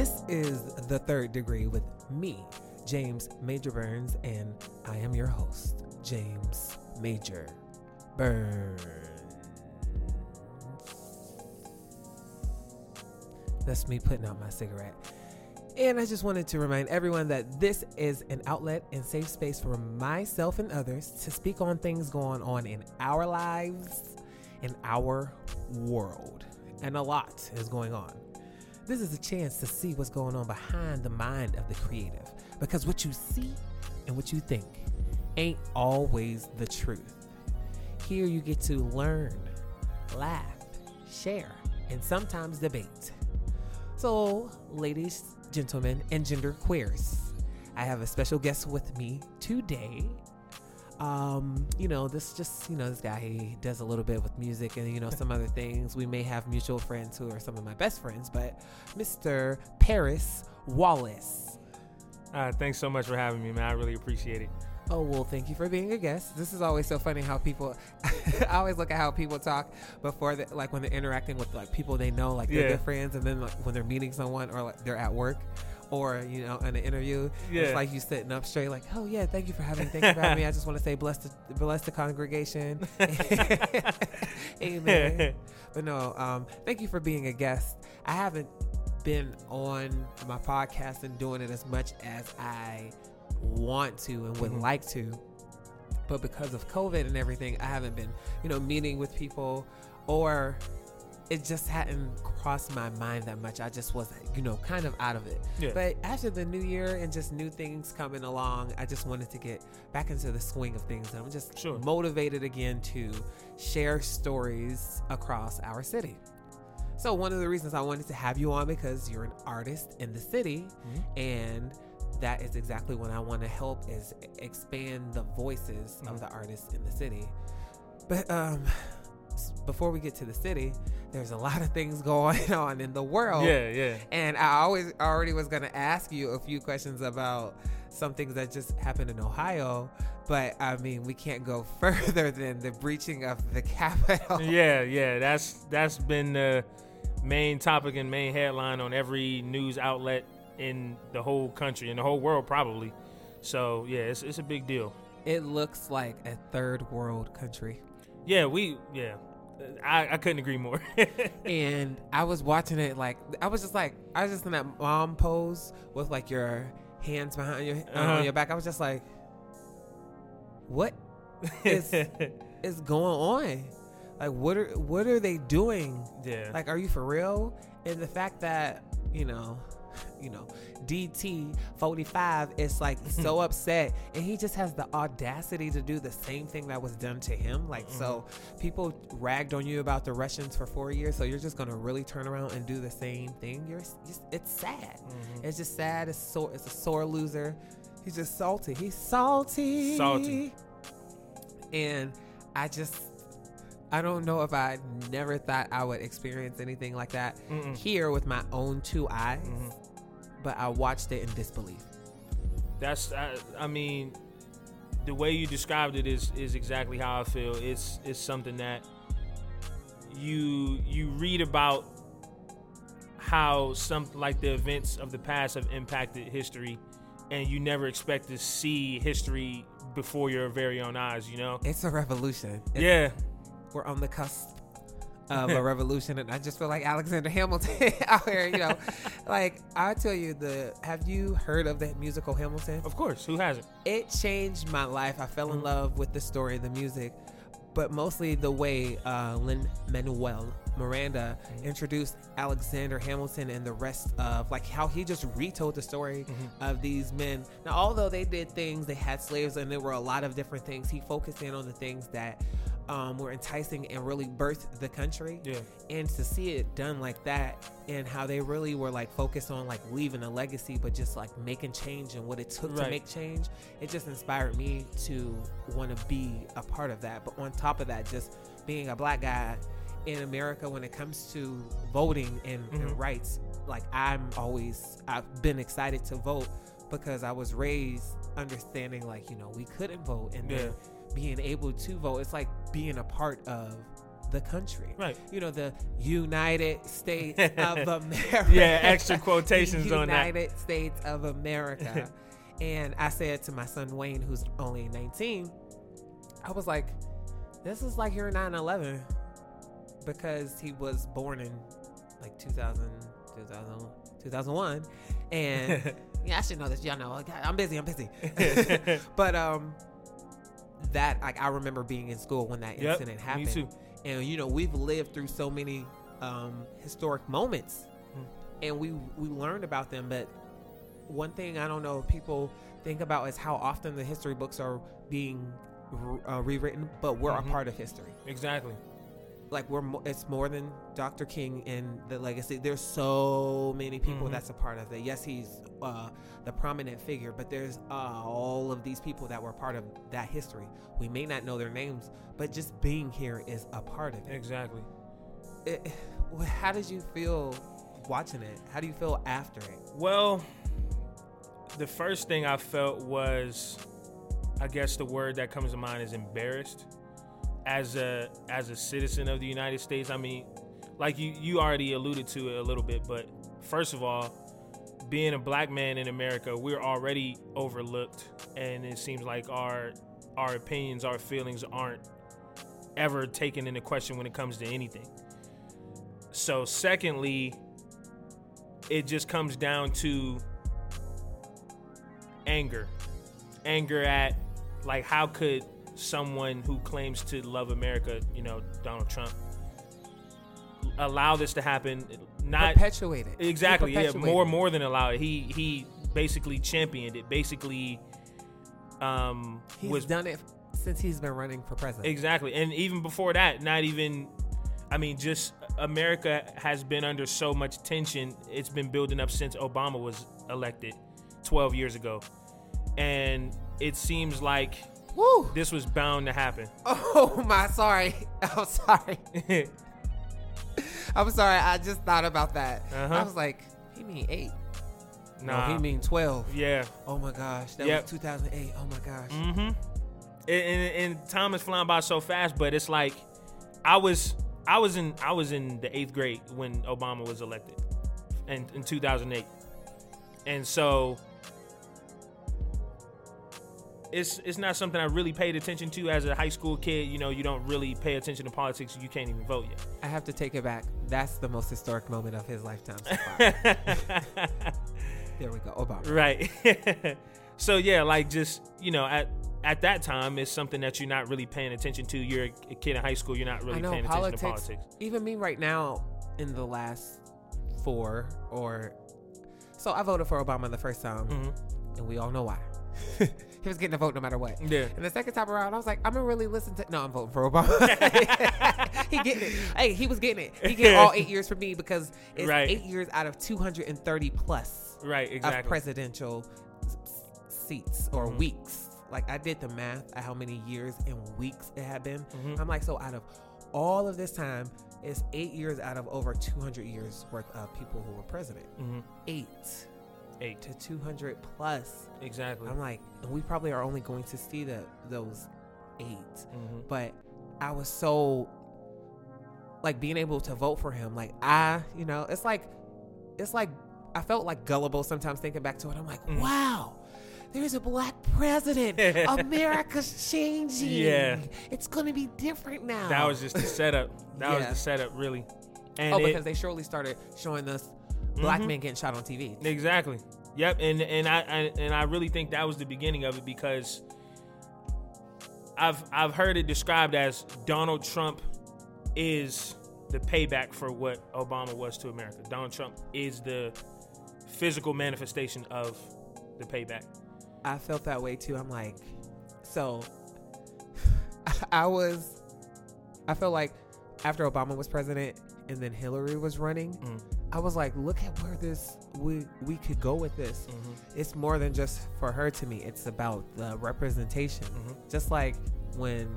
This is The Third Degree with me, James Major Burns, and I am your host, James Major Burns. That's me putting out my cigarette. And I just wanted to remind everyone that this is an outlet and safe space for myself and others to speak on things going on in our lives, in our world. And a lot is going on. This is a chance to see what's going on behind the mind of the creative. Because what you see and what you think ain't always the truth. Here you get to learn, laugh, share, and sometimes debate. So, ladies, gentlemen, and gender queers, I have a special guest with me today. Um, you know, this just, you know, this guy, he does a little bit with music and, you know, some other things. We may have mutual friends who are some of my best friends, but Mr. Paris Wallace. Uh, thanks so much for having me, man. I really appreciate it. Oh, well, thank you for being a guest. This is always so funny how people, I always look at how people talk before, the, like when they're interacting with like people they know, like they're good friends, and then like when they're meeting someone or like they're at work or, you know, in an interview. Yeah. It's like you sitting up straight, like, oh, yeah, thank you for having me. Thank you for having me. I just want to say, bless the, bless the congregation. Amen. but no, um, thank you for being a guest. I haven't been on my podcast and doing it as much as I want to and would Mhm. like to. But because of COVID and everything, I haven't been, you know, meeting with people or it just hadn't crossed my mind that much. I just was, you know, kind of out of it. Yeah. But after the new year and just new things coming along, I just wanted to get back into the swing of things. And I'm just Sure. motivated again to share stories across our city. So one of the reasons I wanted to have you on because you're an artist in the city Mhm. and that is exactly what I want to help is expand the voices of Mhm. the artists in the city. But um before we get to the city, there's a lot of things going on in the world. Yeah, yeah. And I always already was going to ask you a few questions about some things that just happened in Ohio, but I mean, we can't go further than the breaching of the Capitol. Yeah, yeah. That's that's been the main topic and main headline on every news outlet in the whole country, in the whole world probably. So yeah, it's it's a big deal. It looks like a third world country. Yeah, we yeah. I, I couldn't agree more. and I was watching it like I was just like I was just in that mom pose with like your hands behind your uh, Uh-huh. on your back. I was just like, what is is going on? Like what are what are they doing? yeah. Like are you for real? And the fact that you know, you know, DT forty five is like so upset, and he just has the audacity to do the same thing that was done to him. Like so, people ragged on you about the Russians for four years, so you're just gonna really turn around and do the same thing. You're just it's sad. Mhm. It's just sad. It's sore. It's a sore loser. He's just salty. He's salty. Salty. And I just, I don't know if I never thought I would experience anything like that Mm-mm. here with my own two eyes. Mhm. But I watched it in disbelief. That's I, I mean, the way you described it is is exactly how I feel. It's it's something that you you read about how some like the events of the past have impacted history, and you never expect to see history before your very own eyes. You know? It's a revolution. It's- Yeah. We're on the cusp of a revolution, and I just feel like Alexander Hamilton out here. You know, like I tell you, the have you heard of the musical Hamilton? Of course. Who hasn't? it changed my life. I fell in mm-hmm. love with the story, the music, but mostly the way uh, Lin Manuel Miranda mm-hmm. introduced Alexander Hamilton and the rest of like how he just retold the story mm-hmm. of these men. Now, although they did things, they had slaves, and there were a lot of different things. He focused in on the things that um, were enticing and really birthed the country Yeah. and to see it done like that and how they really were like focused on like leaving a legacy but just like making change and what it took to make change it just inspired me to want to be a part of that but on top of that just being a black guy in america when it comes to voting and, and Mhm. rights like i'm always i've been excited to vote because i was raised understanding like you know we couldn't vote and then being able to vote it's like being a part of the country. Right. You know, the United States of America. Yeah, extra quotations on that. United States of America. and I said to my son Wayne, who's only 19, I was like, this is like your 9 11 because he was born in like 2000, 2000 2001. And yeah, I should know this. Y'all know. I'm busy. I'm busy. but um, that like I remember being in school when that Yep, incident me happened. too. And you know, we've lived through so many um, historic moments, Mm. and we we learned about them. But one thing I don't know if people think about is how often the history books are being uh, rewritten, but we're Mhm. a part of history Exactly. Like we're mo- it's more than Dr. King and the legacy. There's so many people Mhm. that's a part of it. Yes, he's uh, the prominent figure, but there's uh, all of these people that were part of that history. We may not know their names, but just being here is a part of it. Exactly. it how did you feel watching it? How do you feel after it? Well, the first thing I felt was, I guess the word that comes to mind is embarrassed. As a as a citizen of the United States, I mean, like you you already alluded to it a little bit, but first of all, being a black man in America, we're already overlooked, and it seems like our our opinions, our feelings aren't ever taken into question when it comes to anything. So, secondly, it just comes down to anger. Anger at, like, how could someone who claims to love America, you know, Donald Trump, allow this to happen? Not Perpetuate it. Exactly, yeah, more it. more than allow it. He he basically championed it. Basically, um, He's was done it since he's been running for president. Exactly. And even before that, not even I mean, just America has been under so much tension. It's been building up since Obama was elected 12 years ago. And it seems like Woo! this was bound to happen. Oh my, sorry. I'm sorry. I'm sorry. I just thought about that. Uh-huh. I was like, he mean eight. nah. No, he mean twelve. yeah. Oh my gosh, that Yep. was 2008. Oh my gosh. Mm-hmm. And, and, and time is flying by so fast, but it's like I was I was in I was in the eighth grade when Obama was elected, in, in 2008, and so it's it's not something I really paid attention to as a high school kid. You know, you don't really pay attention to politics. You can't even vote yet. I have to take it back. That's the most historic moment of his lifetime so far. there we go. Obama. right. so yeah, like just you know at at that time it's something that you're not really paying attention to. You're a kid in high school. You're not really know paying politics, attention to politics. Even me right now, in the last four or so, I voted for Obama the first time, hmm and we all know why. he was getting a vote no matter what. Yeah. And the second time around, I was like, I'm gonna really listen to. No, I'm voting for Obama. he getting it. Hey, he was getting it. He get all eight years for me because it's Right. eight years out of 230 plus Right. of Exactly. presidential s- s- seats or Mhm. weeks. Like I did the math at how many years and weeks it had been. Mhm. I'm like, so out of all of this time, it's eight years out of over 200 years worth of people who were president. Mhm. Eight Eight. to 200 plus. Exactly. I'm like, we probably are only going to see the those 8 Mhm. But I was so like being able to vote for him. Like I, you know, it's like it's like I felt like gullible sometimes thinking back to it. I'm like, Mhm. wow. There's a black president. America's changing. Yeah. It's going to be different now. That was just the setup. That was the setup, really. And Oh, it- because they surely started showing us black Mhm. men getting shot on TV. Exactly. Yep. And and I, I and I really think that was the beginning of it because I've I've heard it described as Donald Trump is the payback for what Obama was to America. Donald Trump is the physical manifestation of the payback. I felt that way too. I'm like, so I was, I felt like after Obama was president and then Hillary was running, Mm. I was like, look at where this we we could go with this. Mhm. It's more than just for her to me. It's about the representation. Mhm. Just like when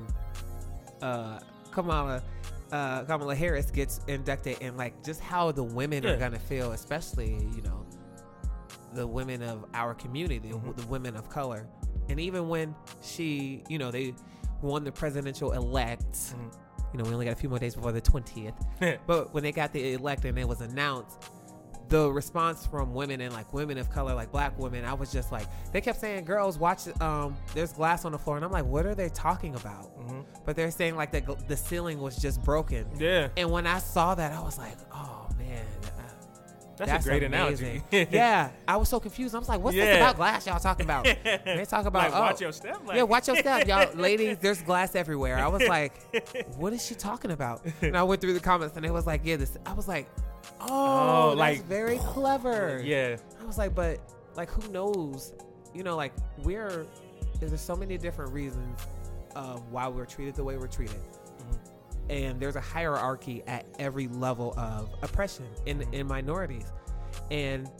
uh, Kamala uh, Kamala Harris gets inducted, and like just how the women Yeah. are gonna feel, especially you know the women of our community, Mhm. the women of color, and even when she, you know, they won the presidential elect, Mhm. You know, we only got a few more days before the 20th. but when they got the elect and it was announced, the response from women and like women of color, like black women, I was just like, they kept saying, "Girls, watch. Um, there's glass on the floor," and I'm like, "What are they talking about?" Mm-hmm. But they're saying like the the ceiling was just broken. Yeah, And when I saw that, I was like, "Oh man." Uh, that's, a great amazing. analogy. yeah, I was so confused. I was like, "What's this about glass y'all talking about?" they talk about like, watch oh, your step. Like, yeah, watch your step, y'all ladies. There's glass everywhere. I was like, what is she talking about? And I went through the comments, and it was like, yeah, this. I was like, oh, Oh, that's like- very clever. Yeah, I was like, but like, who knows? You know, like we're there's so many different reasons of why we're treated the way we're treated. And there's a hierarchy at every level of oppression in in minorities. And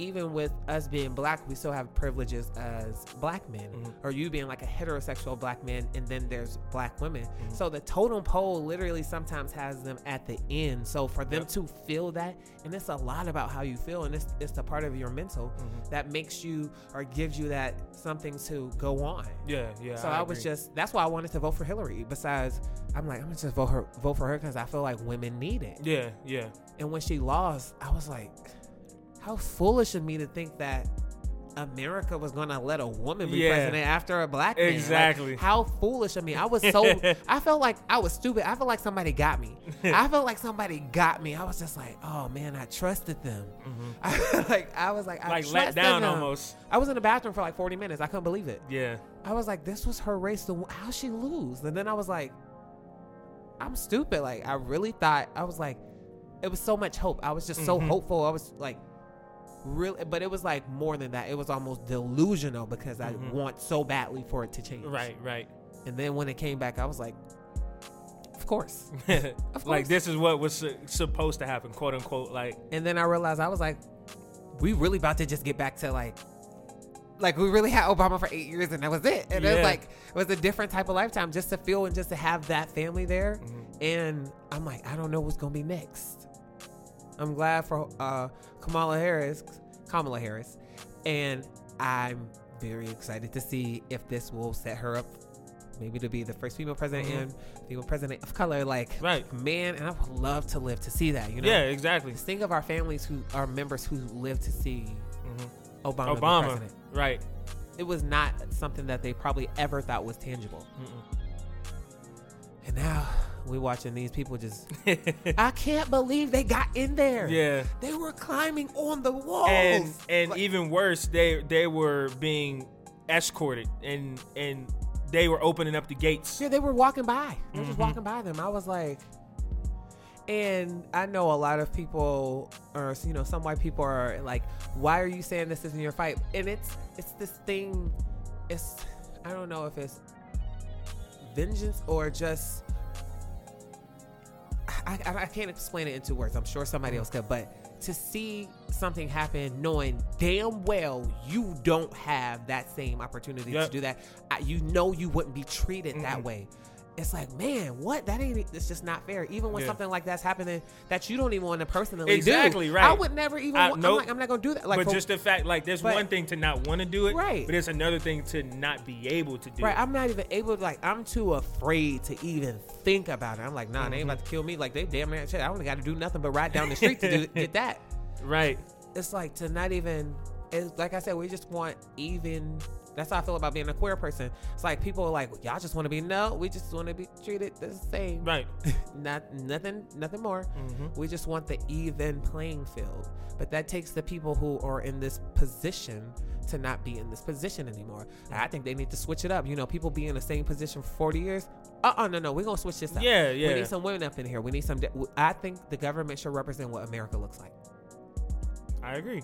even with us being black, we still have privileges as black men, Mhm. or you being like a heterosexual black man, and then there's black women. Mhm. So the totem pole literally sometimes has them at the end. So for them Yep. to feel that, and it's a lot about how you feel, and it's it's a part of your mental Mhm. that makes you or gives you that something to go on. yeah, yeah. So I, was agree. just that's why I wanted to vote for Hillary. Besides, I'm like I'm gonna just vote her vote for her because I feel like women need it. yeah, yeah. And when she lost, I was like, how foolish of me to think that America was gonna let a woman be Yeah. president after a black man. Like, Exactly. how foolish of me. I was so I felt like I was stupid. I felt like somebody got me. I felt like somebody got me. I was just like, oh man, I trusted them. I, like I was like, I Mm-hmm. Like let down them. almost. I was in the bathroom for like 40 minutes. I couldn't believe it. Yeah, I was like, this was her race. To, how she lose? And then I was like, I'm stupid. Like I really thought I was like, it was so much hope. I was just so Mhm. hopeful. I was like, really, but it was like more than that. It was almost delusional because I Mhm. want so badly for it to change. right, right. And then when it came back, I was like, of course. Of like this is what was su- supposed to happen, quote unquote. Like, And then I realized I was like, we really about to just get back to like, like we really had Obama for eight years and that was it. And it was like, it was a different type of lifetime just to feel and just to have that family there. Mhm. And I'm like, I don't know what's gonna be next. I'm glad for uh, Kamala Harris, Kamala Harris, and I'm very excited to see if this will set her up, maybe to be the first female president Mhm. and female president of color. Like, Right. man, and I would love to live to see that. You know, yeah, exactly. just think of our families who are members who live to see Mhm. Obama, Obama, president. right? It was not something that they probably ever thought was tangible. Mm-mm. And now we watching these people just. I can't believe they got in there. yeah, They were climbing on the walls. and and Like- even worse, they they were being escorted, and and they were opening up the gates. yeah, they were walking by. They were just Mhm. walking by them. I was like, and I know a lot of people, or you know, some white people are like, "Why are you saying this isn't your fight?" And it's it's this thing. It's I don't know if it's vengeance or just. I, I, I can't explain it into words. I'm sure somebody else could, but to see something happen knowing damn well you don't have that same opportunity Yep. to do that, I, you know you wouldn't be treated that Mhm. way. It's like, man, what? That ain't. It's just not fair. Even when Yeah. something like that's happening that you don't even want to personally Exactly, do. right. I would never even. I- wa- I'm, nope. like, I'm not gonna do that. Like, but for- just the fact, like, there's but- one thing to not want to do it, Right. But it's another thing to not be able to do Right, it. I'm not even able to like. I'm too afraid to even think about it. I'm like, nah, they ain't Mhm. about to kill me. Like they damn near shit. I only got to do nothing but ride down the street to do, get that. right. It's like to not even. It's like I said, we just want even. That's how I feel about being a queer person. It's like people are like, y'all just want to be no. We just want to be treated the same. Right. Not nothing, nothing more. hmm We just want the even playing field. But that takes the people who are in this position to not be in this position anymore. I think they need to switch it up. You know, people be in the same position for 40 years. Uh uh no, no, we're going to switch this up. Yeah, We need some women up in here. We need some. I think the government should represent what America looks like. I agree.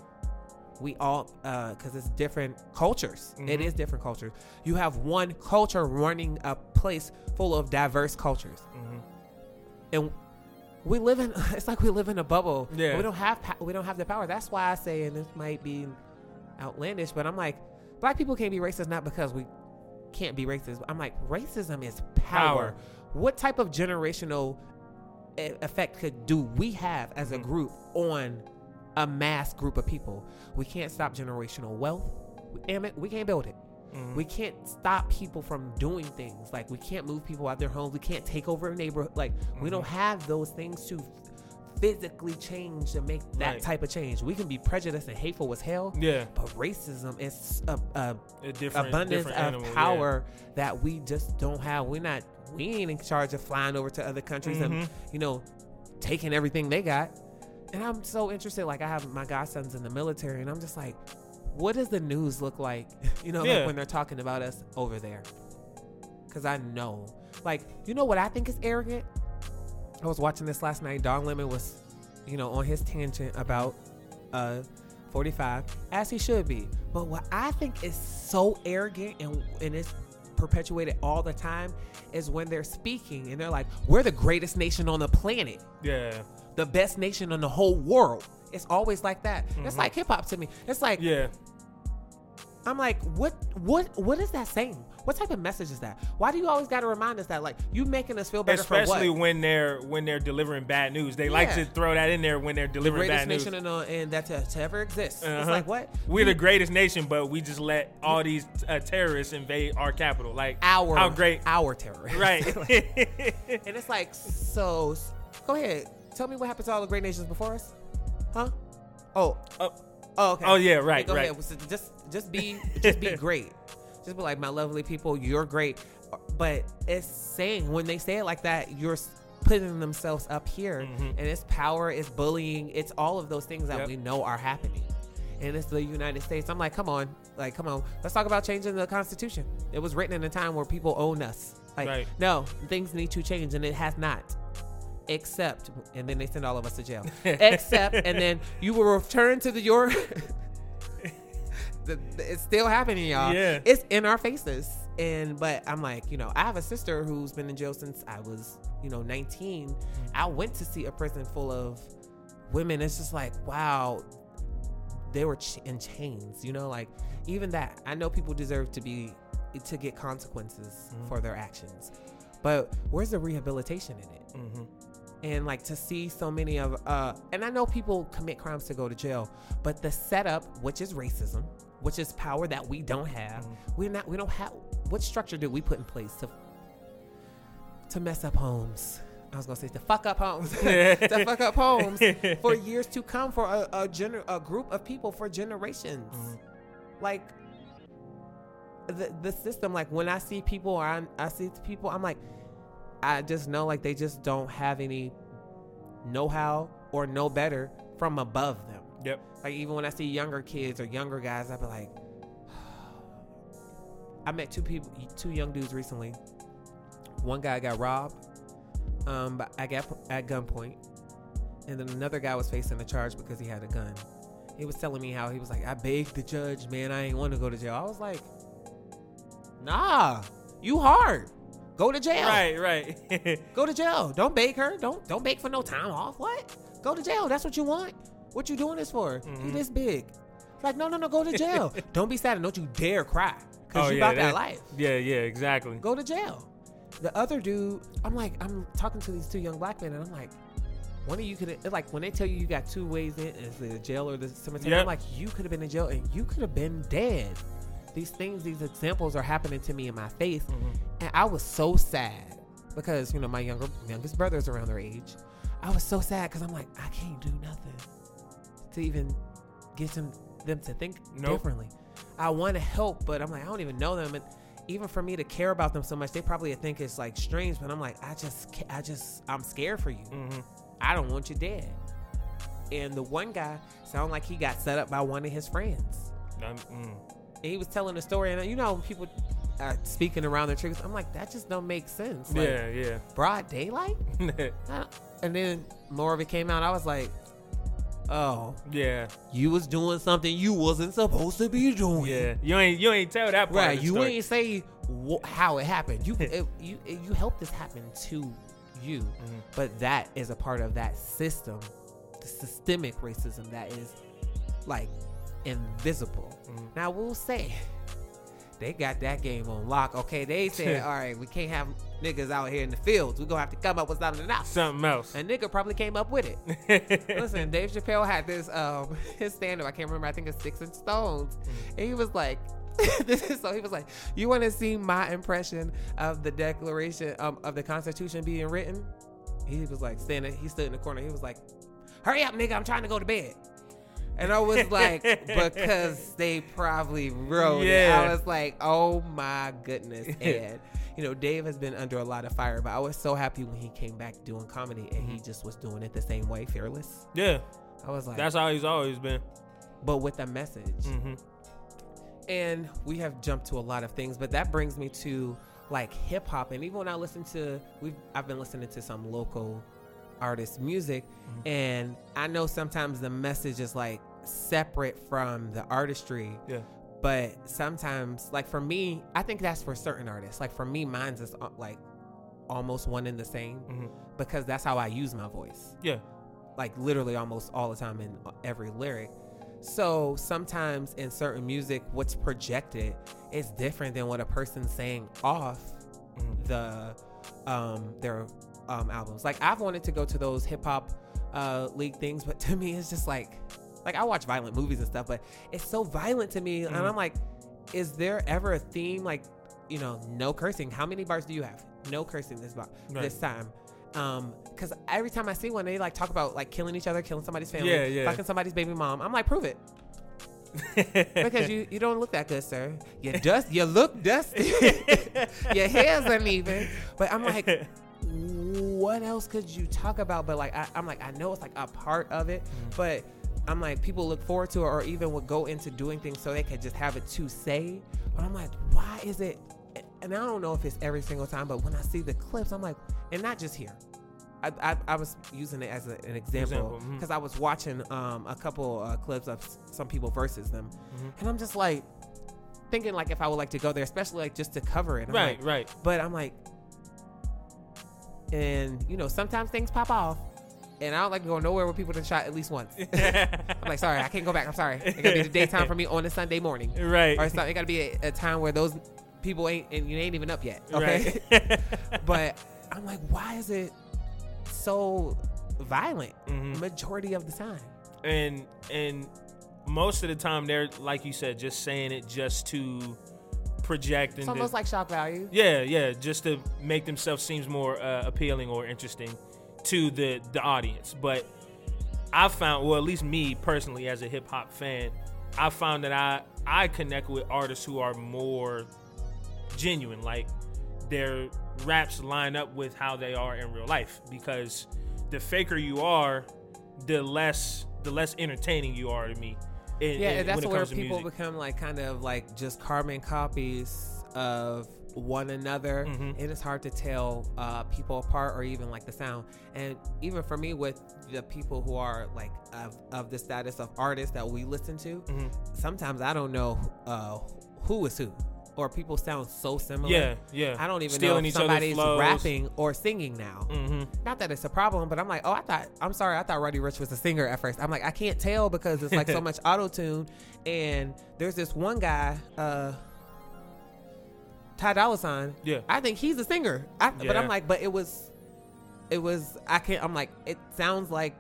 We all, because it's different cultures. It Mhm. is different cultures. You have one culture running a place full of diverse cultures. hmm and we live in it's like we live in a bubble Yeah. we don't have we don't have the power that's why i say and this might be outlandish but i'm like black people can't be racist not because we can't be racist i'm like racism is power, Power. what type of generational e- effect could do we have as a Mhm. group on a mass group of people we can't stop generational wealth we, damn it we can't build it We can't stop people from doing things. Like we can't move people out their homes. We can't take over a neighborhood. Like we don't have those things to physically change to make that Right. type of change. We can be prejudiced and hateful as hell. Yeah, But racism is a, a a different abundance different of animal, yeah. power that we just don't have. We're not. We ain't in charge of flying over to other countries and Mhm. you know taking everything they got. And I'm so interested. Like I have my godsons in the military, and I'm just like, what does the news look like? You know, Yeah. like when they're talking about us over there. Because I know, like, you know what I think is arrogant. I was watching this last night. Don Lemon was, you know, on his tangent about uh 45, as he should be. But what I think is so arrogant and and it's perpetuated all the time is when they're speaking and they're like, "We're the greatest nation on the planet, Yeah, the best nation in the whole world." It's always like that. It's Mhm. like hip hop to me. It's like yeah. I'm like, what, what, what is that saying? What type of message is that? Why do you always got to remind us that? Like, you making us feel better Especially for what? when they're when they're delivering bad news. They like to throw that in there when they're the delivering greatest bad news. nation in the, and that to, to ever exist. It's Uh-huh. like what? We're the greatest nation, but we just let all these uh, terrorists invade our capital. Like our how great, our terrorists. right? and it's like so. Go ahead, tell me what happened to all the great nations before us, huh? Oh, Oh. oh, okay. oh yeah, right, go right. ahead. So Just, just be, just be great. Just be like, my lovely people, you're great. But it's saying when they say it like that, you're putting themselves up here, Mhm. and it's power, it's bullying, it's all of those things that Yep. we know are happening. And it's the United States. I'm like, come on, like, come on. Let's talk about changing the Constitution. It was written in a time where people own us. Like, Right. no, things need to change, and it has not. Except, and then they send all of us to jail. Except, and then you will return to the your. the, the- it's still happening, y'all. Yeah. It's in our faces. And but I'm like, you know, I have a sister who's been in jail since I was, you know, 19. I went to see a prison full of women. It's just like, wow, they were ch- in chains. You know, like even that. I know people deserve to be to get consequences Mhm. for their actions, but where's the rehabilitation in it? hmm and like to see so many of uh and i know people commit crimes to go to jail but the setup which is racism which is power that we don't have. Mhm. we're not we don't have what structure did we put in place to to mess up homes? I was gonna say to fuck up homes. To fuck up homes for years to come for a, a, gener- a group of people for generations. Mhm. like the, the system like when i see people or I, I see people i'm like i just know like they just don't have any know-how or know better from above them Yep. like even when i see younger kids or younger guys i'd be like i met two people two young dudes recently one guy got robbed um but i got at gunpoint and then another guy was facing a charge because he had a gun he was telling me how he was like, I begged the judge, man, I ain't want to go to jail. I was like, Nah, you hard. Go to jail. Right, right. Go to jail. Don't beg her. Don't don't beg for no time off. What? Go to jail. That's what you want. What you doing this for? You Mhm. this big. Like, no, no, no, go to jail. don't be sad and don't you dare cry. Cause Oh, you yeah, about that that- life. yeah, yeah, exactly. Go to jail. The other dude, I'm like, I'm talking to these two young black men, and I'm like, one of you could like when they tell you you got two ways in, is the jail or the cemetery. Yep. I'm like, you could have been in jail and you could have been dead. These things, these examples are happening to me in my face, Mhm. and I was so sad because you know my younger youngest brother's around their age. I was so sad because I'm like, I can't do nothing to even get them them to think Nope. differently. I want to help, but I'm like, I don't even know them, and even for me to care about them so much, they probably think it's like strange. But I'm like, I just, I just, I'm scared for you. Mhm. I don't want you dead. And the one guy sounded like he got set up by one of his friends. Mm. And he was telling a story, and you know, when people are speaking around their triggers, I'm like, that just don't make sense. Like, yeah, yeah. broad daylight. And then more of it came out. I was like, oh, yeah, you was doing something you wasn't supposed to be doing. yeah. You ain't you ain't tell that part. Right. You story. ain't say wh- how it happened. You it, you you helped this happen to you, Mhm. but that is a part of that system, the systemic racism that is like invisible. Mhm. Now we'll say they got that game on lock. Okay, they said, all right, we can't have niggas out here in the fields. We're gonna have to come up with something else. Something else. A nigga probably came up with it. Listen, Dave Chappelle had this um his stand up. I can't remember. I think it's Sticks and Stones. And he was like, so he was like, "You want to see my impression of the Declaration um, of the Constitution being written?" He was like standing. He stood in the corner. He was like, "Hurry up, nigga! I'm trying to go to bed." And I was like, because they probably wrote Yeah. it. I was like, oh my goodness. And, you know, Dave has been under a lot of fire, but I was so happy when he came back doing comedy and he just was doing it the same way, fearless. Yeah, I was like, that's how he's always been. but with a message. hmm And we have jumped to a lot of things, but that brings me to like hip hop. And even when I listen to, we've I've been listening to some local artists' music, Mm-hmm. and I know sometimes the message is like separate from the artistry. Yeah. But sometimes, like for me, I think that's for certain artists. Like for me, mine's is uh, like almost one and the same hmm because that's how I use my voice Yeah. like literally almost all the time in every lyric. So sometimes in certain music, what's projected is different than what a person's saying off Mhm. the um their um albums. Like I've wanted to go to those hip hop uh league things, but to me it's just like like I watch violent movies and stuff, but it's so violent to me, and Mhm. I'm like, is there ever a theme like you know no cursing? How many bars do you have? No cursing this bar Right. this time. Um, because every time I see one, they like talk about like killing each other, killing somebody's family, Yeah, yeah. fucking somebody's baby mom. I'm like, prove it because you you don't look that good, sir. You dust, you look dusty. Your hair's uneven. But I'm like, what else could you talk about? But like, I, I'm like, I know it's like a part of it, Mm-hmm. but I'm like, people look forward to it, or even would go into doing things so they could just have it to say. But I'm like, why is it? And I don't know if it's every single time, but when I see the clips, I'm like, and not just here. I, I, I was using it as a, an example because I was watching um, a couple uh, clips of some people versus them, Mhm. and I'm just like thinking like if I would like to go there, especially like just to cover it. I'm right, like, right. but I'm like, and you know, sometimes things pop off, and I don't like to go nowhere with people that shot at least once. I'm like, sorry, I can't go back. I'm sorry. It gotta be the daytime for me on a Sunday morning, right. or it's it gotta be a, a time where those people ain't and you ain't even up yet. Okay, Right. but I'm like, why is it so violent? Mhm. Majority of the time. and and most of the time they're like you said, just saying it just to project and It's almost like shock value. yeah, yeah, just to make themselves seems more uh, appealing or interesting to the the audience. But I found, well, at least me personally, as a hip hop fan, I found that I I connect with artists who are more genuine, like their raps line up with how they are in real life. Because the faker you are, the less the less entertaining you are to me. Yeah, and that's where people music. become like kind of like just carbon copies of one another, Mhm. and it's hard to tell uh, people apart or even like the sound. And even for me, with the people who are like of, of the status of artists that we listen to, Mhm. sometimes I don't know uh, who is who, or people sound so similar. Yeah, yeah. I don't even Stealing know if somebody's rapping or singing now. hmm Not that it's a problem, but I'm like, oh, I thought, I'm sorry, I thought Roddy Ricch was a singer at first. I'm like, I can't tell because it's like so much auto tune. And there's this one guy, uh, Ty Dolla Sign. Yeah. I think he's a singer. I, But I'm like, but it was, it was, I can't, I'm like, it sounds like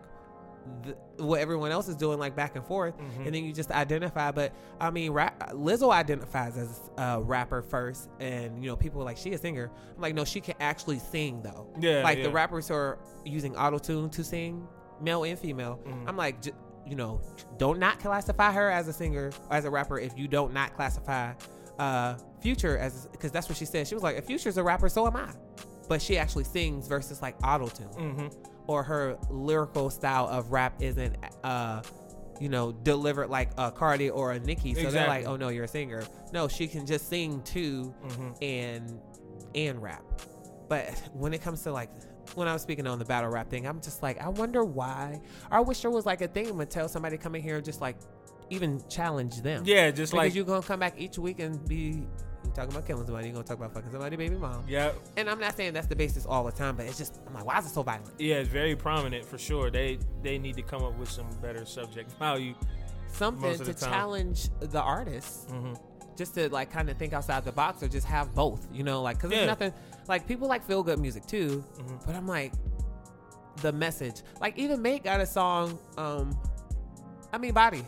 the, what everyone else is doing, like back and forth. Mhm. And then you just identify. But I mean, rap, Lizzo identifies as a rapper first. And, you know, people are like, she a singer. I'm like, no, she can actually sing though Yeah, like yeah. the rappers who are using auto tune to sing, male and female. Mhm. I'm like, j- you know, don't not classify her as a singer, as a rapper, if you don't not classify uh, Future as, because that's what she said. She was like, if Future's a rapper, so am I. But she actually sings versus like auto tune, hmm or her lyrical style of rap isn't, uh, you know, delivered like a Cardi or a Nicki. So they're like, oh no, you're a singer. No, she can just sing too hmm and and rap. But when it comes to like when I was speaking on the battle rap thing, I'm just like, I wonder why. Or I wish there was like a thing to tell somebody come in here and just like even challenge them. Yeah, just because like you're gonna come back each week and be you talking about killing somebody. You're gonna talk about fucking somebody, baby mom. yeah, And I'm not saying that's the basis all the time, but it's just I'm like, why is it so violent? yeah, it's very prominent for sure. They they need to come up with some better subject value. Something to time. challenge the artist. hmm just to like kind of think outside the box or just have both, you know, like because Yeah. there's nothing like people like feel good music too, Mhm. but I'm like the message, like even Mate got a song, um, I mean Body,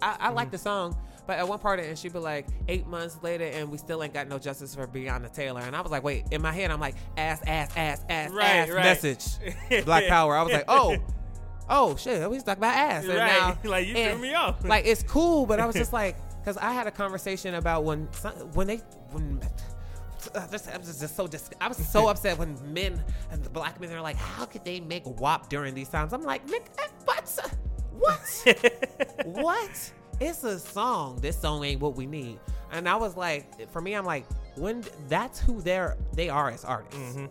I, I like the song, But at one part, and she'd be like, eight months later, and we still ain't got no justice for Breonna Taylor. And I was like, wait, in my head, I'm like, ass, ass, ass, ass, Right, ass, right. message, Black Power. I was like, oh, oh shit, we stuck about ass. And Right. now, Like, you threw me off. Like it's cool, but I was just like, because I had a conversation about when when they when. I was just so dis- I was so upset when men and the black men are like, how could they make WAP during these times? I'm like, Nick, what? What? what? It's a song. This song ain't what we need. And I was like, for me, I'm like, when that's who they're they are as artists, Mhm.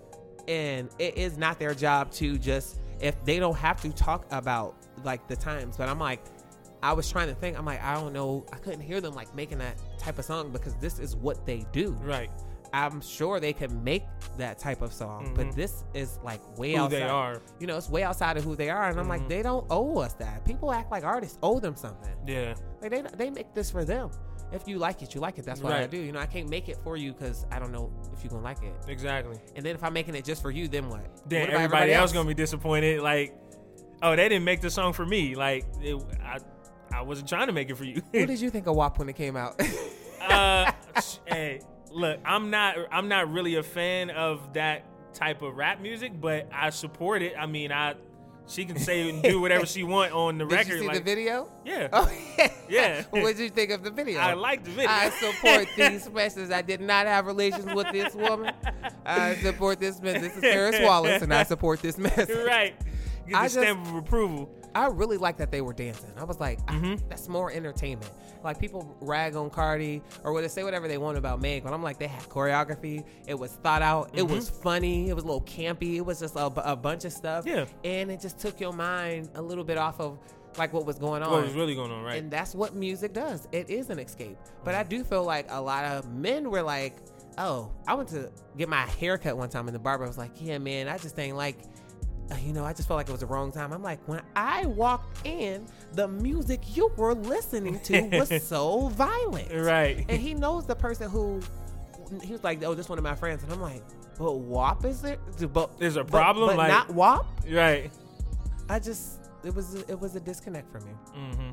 and it is not their job to just if they don't have to talk about like the times. But I'm like, I was trying to think. I'm like, I don't know. I couldn't hear them like making that type of song because this is what they do. Right. I'm sure they can make that type of song, but Mhm. this is like way Who outside. they are. You know, it's way outside of who they are, and I'm like, Mhm. they don't owe us that. People act like artists owe them something. Yeah. Like they they make this for them. If you like it, you like it. That's what I do. You know, I can't make it for you because I don't know if you're gonna like it. Exactly. And then if I'm making it just for you, then what? Then What about everybody, else gonna be disappointed. Like, oh, they didn't make the song for me. Like, it, I, I wasn't trying to make it for you. What did you think of WAP when it came out? uh, hey, look, I'm not, I'm not really a fan of that type of rap music, but I support it. I mean, I, she can say and do whatever she want on the Did record. you see like, the video? yeah, Oh, Yeah. yeah. what did you think of the video? I like the video. I support these messages. I did not have relations with this woman. I support this man. This is Paris Wallace, and I support this message. right. Get the I just- stamp of approval. I really like that they were dancing. I was like, ah, Mhm. that's more entertainment. Like people rag on Cardi or they say whatever they want about Meg, but I'm like, they had choreography. It was thought out. It was funny. It was a little campy. It was just a, a bunch of stuff. Yeah. And it just took your mind a little bit off of like what was going on. What was really going on, right? And that's what music does. It is an escape. But I do feel like a lot of men were like, oh, I went to get my hair cut one time and the barber was like, yeah, man, I just ain't like, you know, I just felt like it was the wrong time. I'm like, when I walked in, the music you were listening to was so violent. right. And he knows the person who, he was like, oh, this one of my friends. And I'm like, but WAP is it? But, There's a problem, but like- not WAP? right. I just, it was, it was a disconnect for me. hmm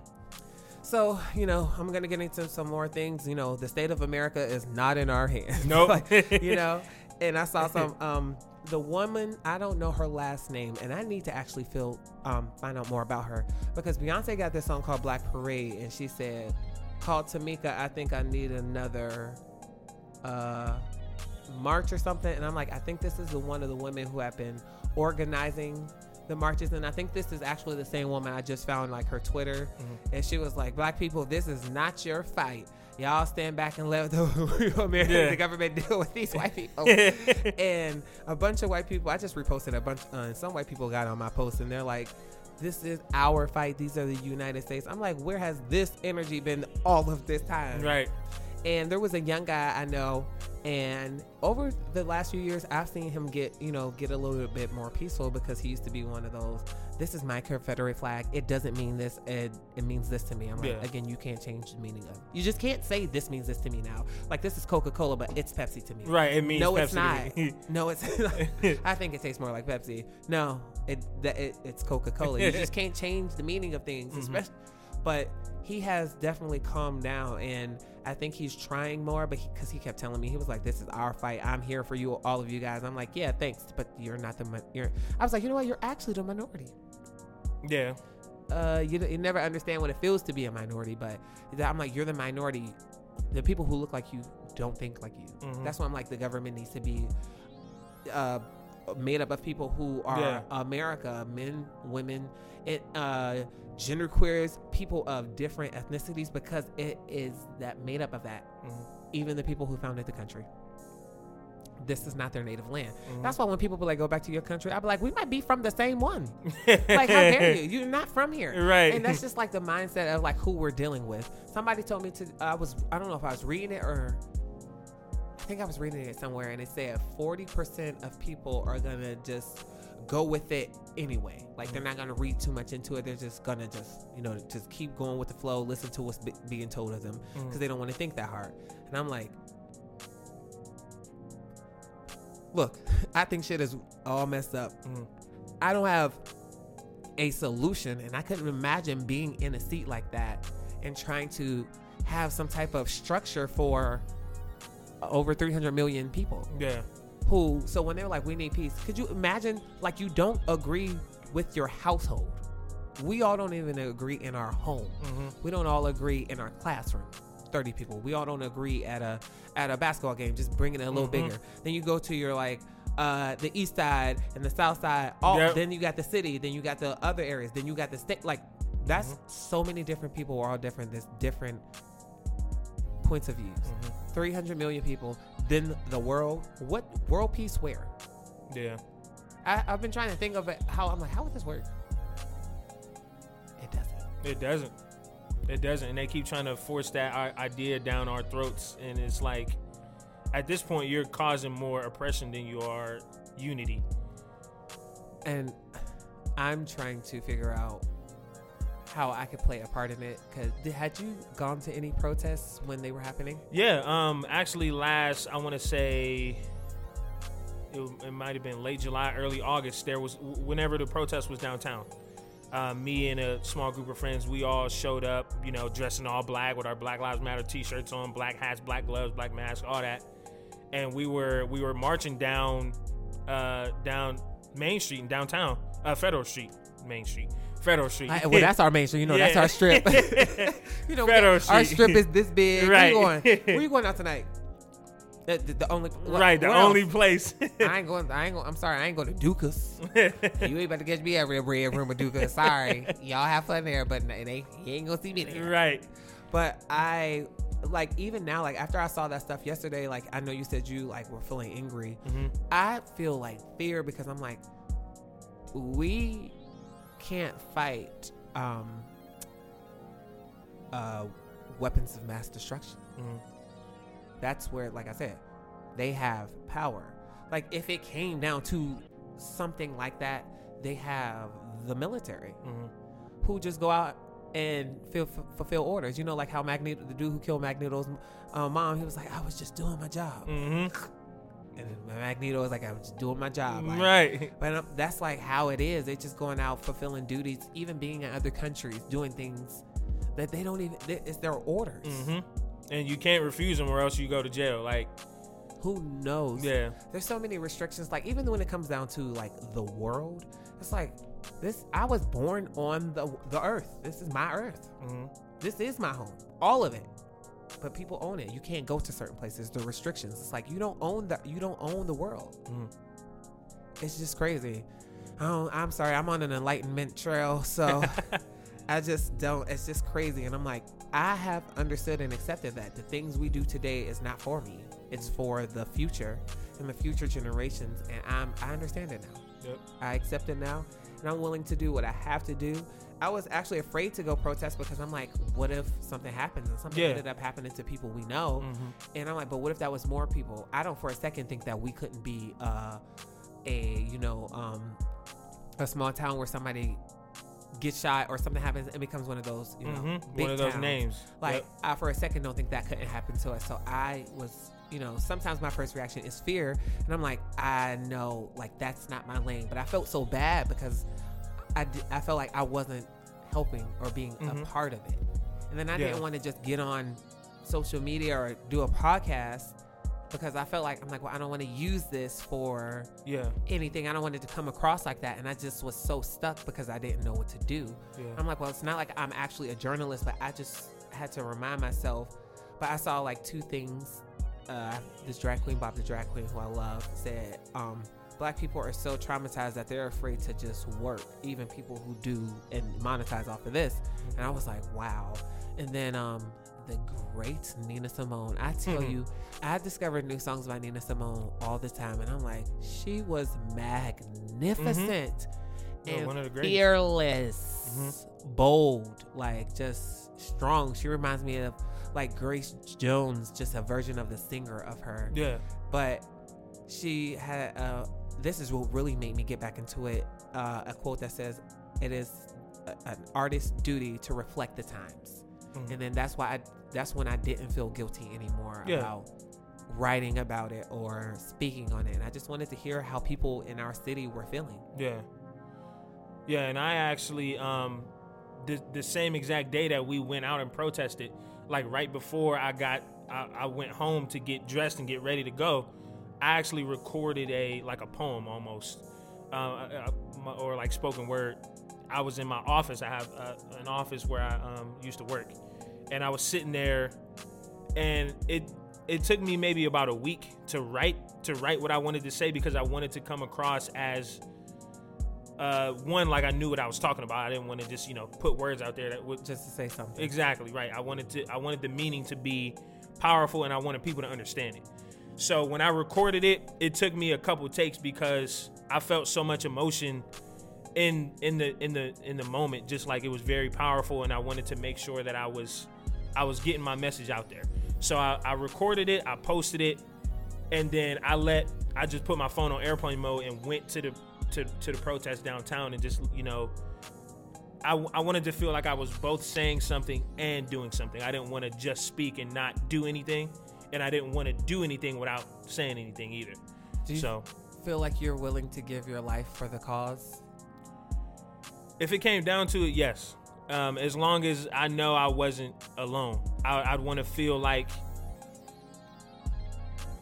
So, you know, I'm going to get into some more things. You know, the state of America is not in our hands. Nope. Like, you know, and I saw some, um, the woman, I don't know her last name, and I need to actually feel, um, find out more about her because Beyonce got this song called Black Parade, and she said, called Tamika, I think I need another, uh, march or something. And I'm like, I think this is the one of the women who have been organizing the marches. And I think this is actually the same woman I just found like her Twitter. And she was like, Black people, this is not your fight. Y'all stand back and let the, American, Yeah. the government deal with these white people. and a bunch of white people, I just reposted a bunch, uh, and some white people got on my post and they're like, this is our fight. These are the United States. I'm like, where has this energy been all of this time? Right. And there was a young guy I know, and over the last few years, I've seen him get, you know, get a little bit more peaceful because he used to be one of those. This is my Confederate flag. It doesn't mean this. It it means this to me. I'm like, Yeah. again, you can't change the meaning of. it. You just can't say this means this to me now. Like this is Coca Cola, but it's Pepsi to me. Right. It means No, it's not. No, it's. I think it tastes more like Pepsi. No, it, that it it's Coca Cola. You just can't change the meaning of things, Mhm. especially. But he has definitely calmed down, and I think he's trying more. But because he, kept telling me, he was like, "This is our fight. I'm here for you, all of you guys." I'm like, "Yeah, thanks, but you're not the. You're." I was like, "You know what? You're actually the minority." yeah. uh, you, you never understand what it feels to be a minority, but I'm like, you're the minority. The people who look like you don't think like you. Mhm. That's why I'm like, the government needs to be uh, made up of people who are Yeah. America, men, women, it, uh, gender queers, people of different ethnicities, because it is that made up of that. Mhm. Even the people who founded the country. This is not their native land. Mhm. That's why when people be like, go back to your country, I'd be like, we might be from the same one like how dare you you're not from here Right. and that's just like the mindset of like who we're dealing with somebody told me to i was i don't know if i was reading it or i think i was reading it somewhere and it said 40% of people are gonna just go with it anyway like they're not gonna read too much into it they're just gonna just you know just keep going with the flow listen to what's be- being told of them because Mhm. they don't want to think that hard and i'm like look i think shit is all messed up Mhm. I don't have a solution, and I couldn't imagine being in a seat like that and trying to have some type of structure for over 300 million people Yeah. Who so when they're like we need peace could you imagine like you don't agree with your household? We all don't even agree in our home. Hmm we don't all agree in our classroom 30 people. We all don't agree at a at a basketball game just bringing it a little Mhm. bigger. Then you go to your like uh the east side and the south side all Yep. then you got the city then you got the other areas then you got the state like that's Mhm. so many different people we're all different there's different points of views. Hmm 300 million people then the world what world peace where Yeah. I, i've been trying to think of it how i'm like how would this work it doesn't It doesn't. It doesn't, and they keep trying to force that idea down our throats, and it's like, at this point, you're causing more oppression than you are unity. and I'm trying to figure out how I could play a part in it. Cause had you gone to any protests when they were happening? Yeah. Um. Actually, last I want to say. It, it might have been late July, early August. There was whenever the protest was downtown. Uh, me and a small group of friends, we all showed up, you know, dressing all black with our Black Lives Matter T-shirts on, black hats, black gloves, black masks, all that. And we were we were marching down uh, down Main Street in downtown, uh, Federal Street, Main Street, Federal Street. I- well, that's our main street. You know, that's our strip. you know, Federal our strip is this big. Right. Where you going? Where you going out tonight? The, the, the only right, the where else? only place. I ain't going. I ain't going. I'm sorry. I ain't going to Dukas. you ain't about to catch me every red Red room of Dukas. Sorry, y'all have fun there, but it ain't. You ain't gonna see me there. right. But I like even now, like after I saw that stuff yesterday, like I know you said you like were feeling angry. hmm I feel like fear because I'm like, we can't fight um uh weapons of mass destruction. hmm That's where, like I said, they have power. Like if it came down to something like that, they have the military hmm who just go out and feel, f- fulfill orders. You know, like how Magneto, the dude who killed Magneto's uh, mom, he was like, "I was just doing my job," hmm and then Magneto is like, I'm just doing my job." Like, Right. But um, that's like how it is. They're just going out fulfilling duties, even being in other countries, doing things that they don't even. they- It's their orders. hmm And you can't refuse them, or else you go to jail. Like, Who knows? yeah, There's so many restrictions. Like even when it comes down to like the world, it's like this. I was born on the the earth. This is my earth. hmm This is my home. All of it. But people own it. You can't go to certain places. The restrictions. It's like you don't own the you don't own the world. Mhm. It's just crazy. Oh, I'm sorry. I'm on an enlightenment trail, so I just don't. It's just crazy, and I'm like, I have understood and accepted that the things we do today is not for me. It's for the future and the future generations, and I'm I understand it now. Yep. I accept it now, and I'm willing to do what I have to do. I was actually afraid to go protest because I'm like, what if something happens and something Yeah. ended up happening to people we know? hmm And I'm like, but what if that was more people? I don't for a second think that we couldn't be uh, a, you know, um, a small town where somebody gets shot or something happens and becomes one of those, you know, hmm big One of those towns. names. Like, Yep. I for a second don't think that couldn't happen to us. So I was, you know, sometimes my first reaction is fear, and I'm like, I know, like that's not my lane. But I felt so bad because I, felt like I wasn't helping or being Mhm. a part of it, and then I Yeah. didn't want to just get on social media or do a podcast because I felt like I'm like, well, I don't want to use this for yeah, anything. I don't want it to come across like that, and I just was so stuck because I didn't know what to do. yeah. I'm like, well, it's not like I'm actually a journalist, but I just had to remind myself. But I saw like two things. Uh, this drag queen, Bob the drag queen, who I love, said, um, "Black people are so traumatized that they're afraid to just work, even people who do and monetize off of this." And I was like, "Wow!" And then um, the great Nina Simone. I tell Mhm. you, I discovered new songs by Nina Simone all the time, and I'm like, she was magnificent Yeah, and one of the fearless, bold, like just strong. She reminds me of like Grace Jones, just a version of the singer of her. Yeah. But she had uh, this is what really made me get back into it. Uh, a quote that says, "It is a- an artist's duty to reflect the times," Mhm. and then that's why I, that's when I didn't feel guilty anymore Yeah. about writing about it or speaking on it. And I just wanted to hear how people in our city were feeling. Yeah. Yeah, and I actually um the the same exact day that we went out and protested, like right before I got I, I went home to get dressed and get ready to go, I actually recorded a like a poem almost, uh, uh, uh or like spoken word. I was in my office. I have uh, an office where I um, used to work, and I was sitting there, and it it took me maybe about a week to write to write what I wanted to say because I wanted to come across as uh, one like I knew what I was talking about. I didn't want to just you know put words out there that would just to say something. Exactly right. I wanted to I wanted the meaning to be powerful and I wanted people to understand it. So when I recorded it, it took me a couple takes because I felt so much emotion in in the in the in the moment just like it was very powerful and I wanted to make sure that I was I was getting my message out there. So I, I recorded it, I posted it, and then I let I just put my phone on airplane mode and went to the to, to the protest downtown and just you know I, I wanted to feel like I was both saying something and doing something. I didn't want to just speak and not do anything, and I didn't want to do anything without saying anything either. Do you so feel like you're willing to give your life for the cause? If it came down to it, yes. Um, as long as I know I wasn't alone, I, I'd want to feel like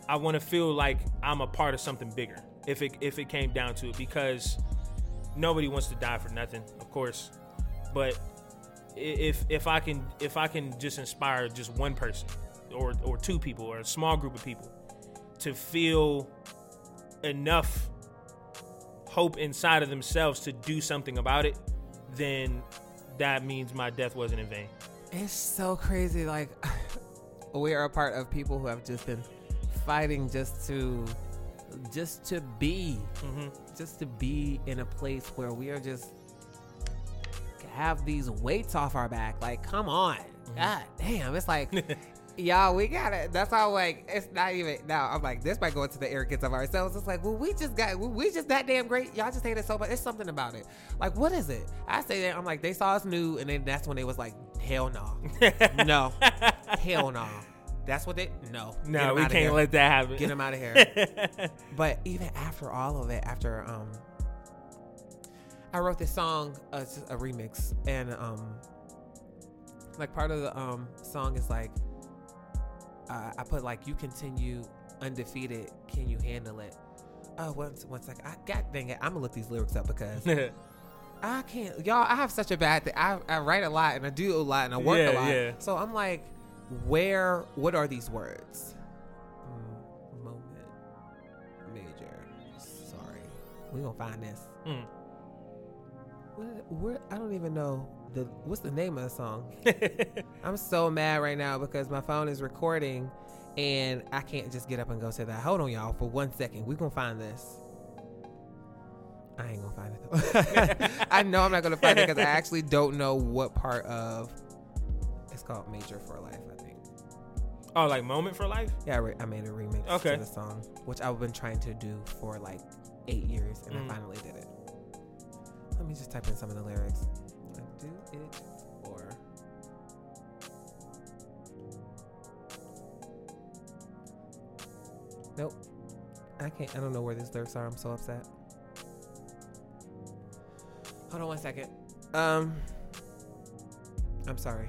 I want to feel like I'm a part of something bigger. If it if it came down to it, because nobody wants to die for nothing, of course. But if if I can if I can just inspire just one person or or two people or a small group of people to feel enough hope inside of themselves to do something about it, then that means my death wasn't in vain. It's so crazy. Like, we are a part of people who have just been fighting just to, just to be, Mm-hmm. just to be in a place where we are just have these weights off our back. Like, come on, God damn! It's like. Y'all, we got it. That's all. Like, it's not even now. I'm like, this might go into the arrogance of ourselves. It's like, well, we just got, we, just that damn great. Y'all just hate it so much. It's something about it. Like, what is it? I say that. I'm like, they saw us new, and then that's when they was like, hell no, no, hell no. That's what they no. No, we can't here. let that happen. get them out of here. but even after all of it, after um, I wrote this song, uh, a remix, and um, like part of the um song is like, uh, I put like, you continue undefeated, can you handle it? Oh, one, one second. I God dang it, I'm gonna look these lyrics up because I can't, y'all. I have such a bad thing. I, I write a lot and I do a lot and I work Yeah, a lot. yeah. So I'm like, where? What are these words? Mm, moment, major. Sorry, we gonna find this. Mm. What, what? I don't even know the what's the name of the song. I'm so mad right now because my phone is recording and I can't just get up and go to that. Hold on, y'all, for one second. We're going to find this. I ain't going to find it though. I know I'm not going to find it because I actually don't know what part of. It's called Major for Life, I think. oh, like moment for life? Yeah, I, re- I made a remix Okay. to the song, which I've been trying to do for like eight years and Mm. I finally did it. Let me just type in some of the lyrics. Nope. I can't. I don't know where these lyrics are. I'm so upset. Hold on one second. Um. I'm sorry.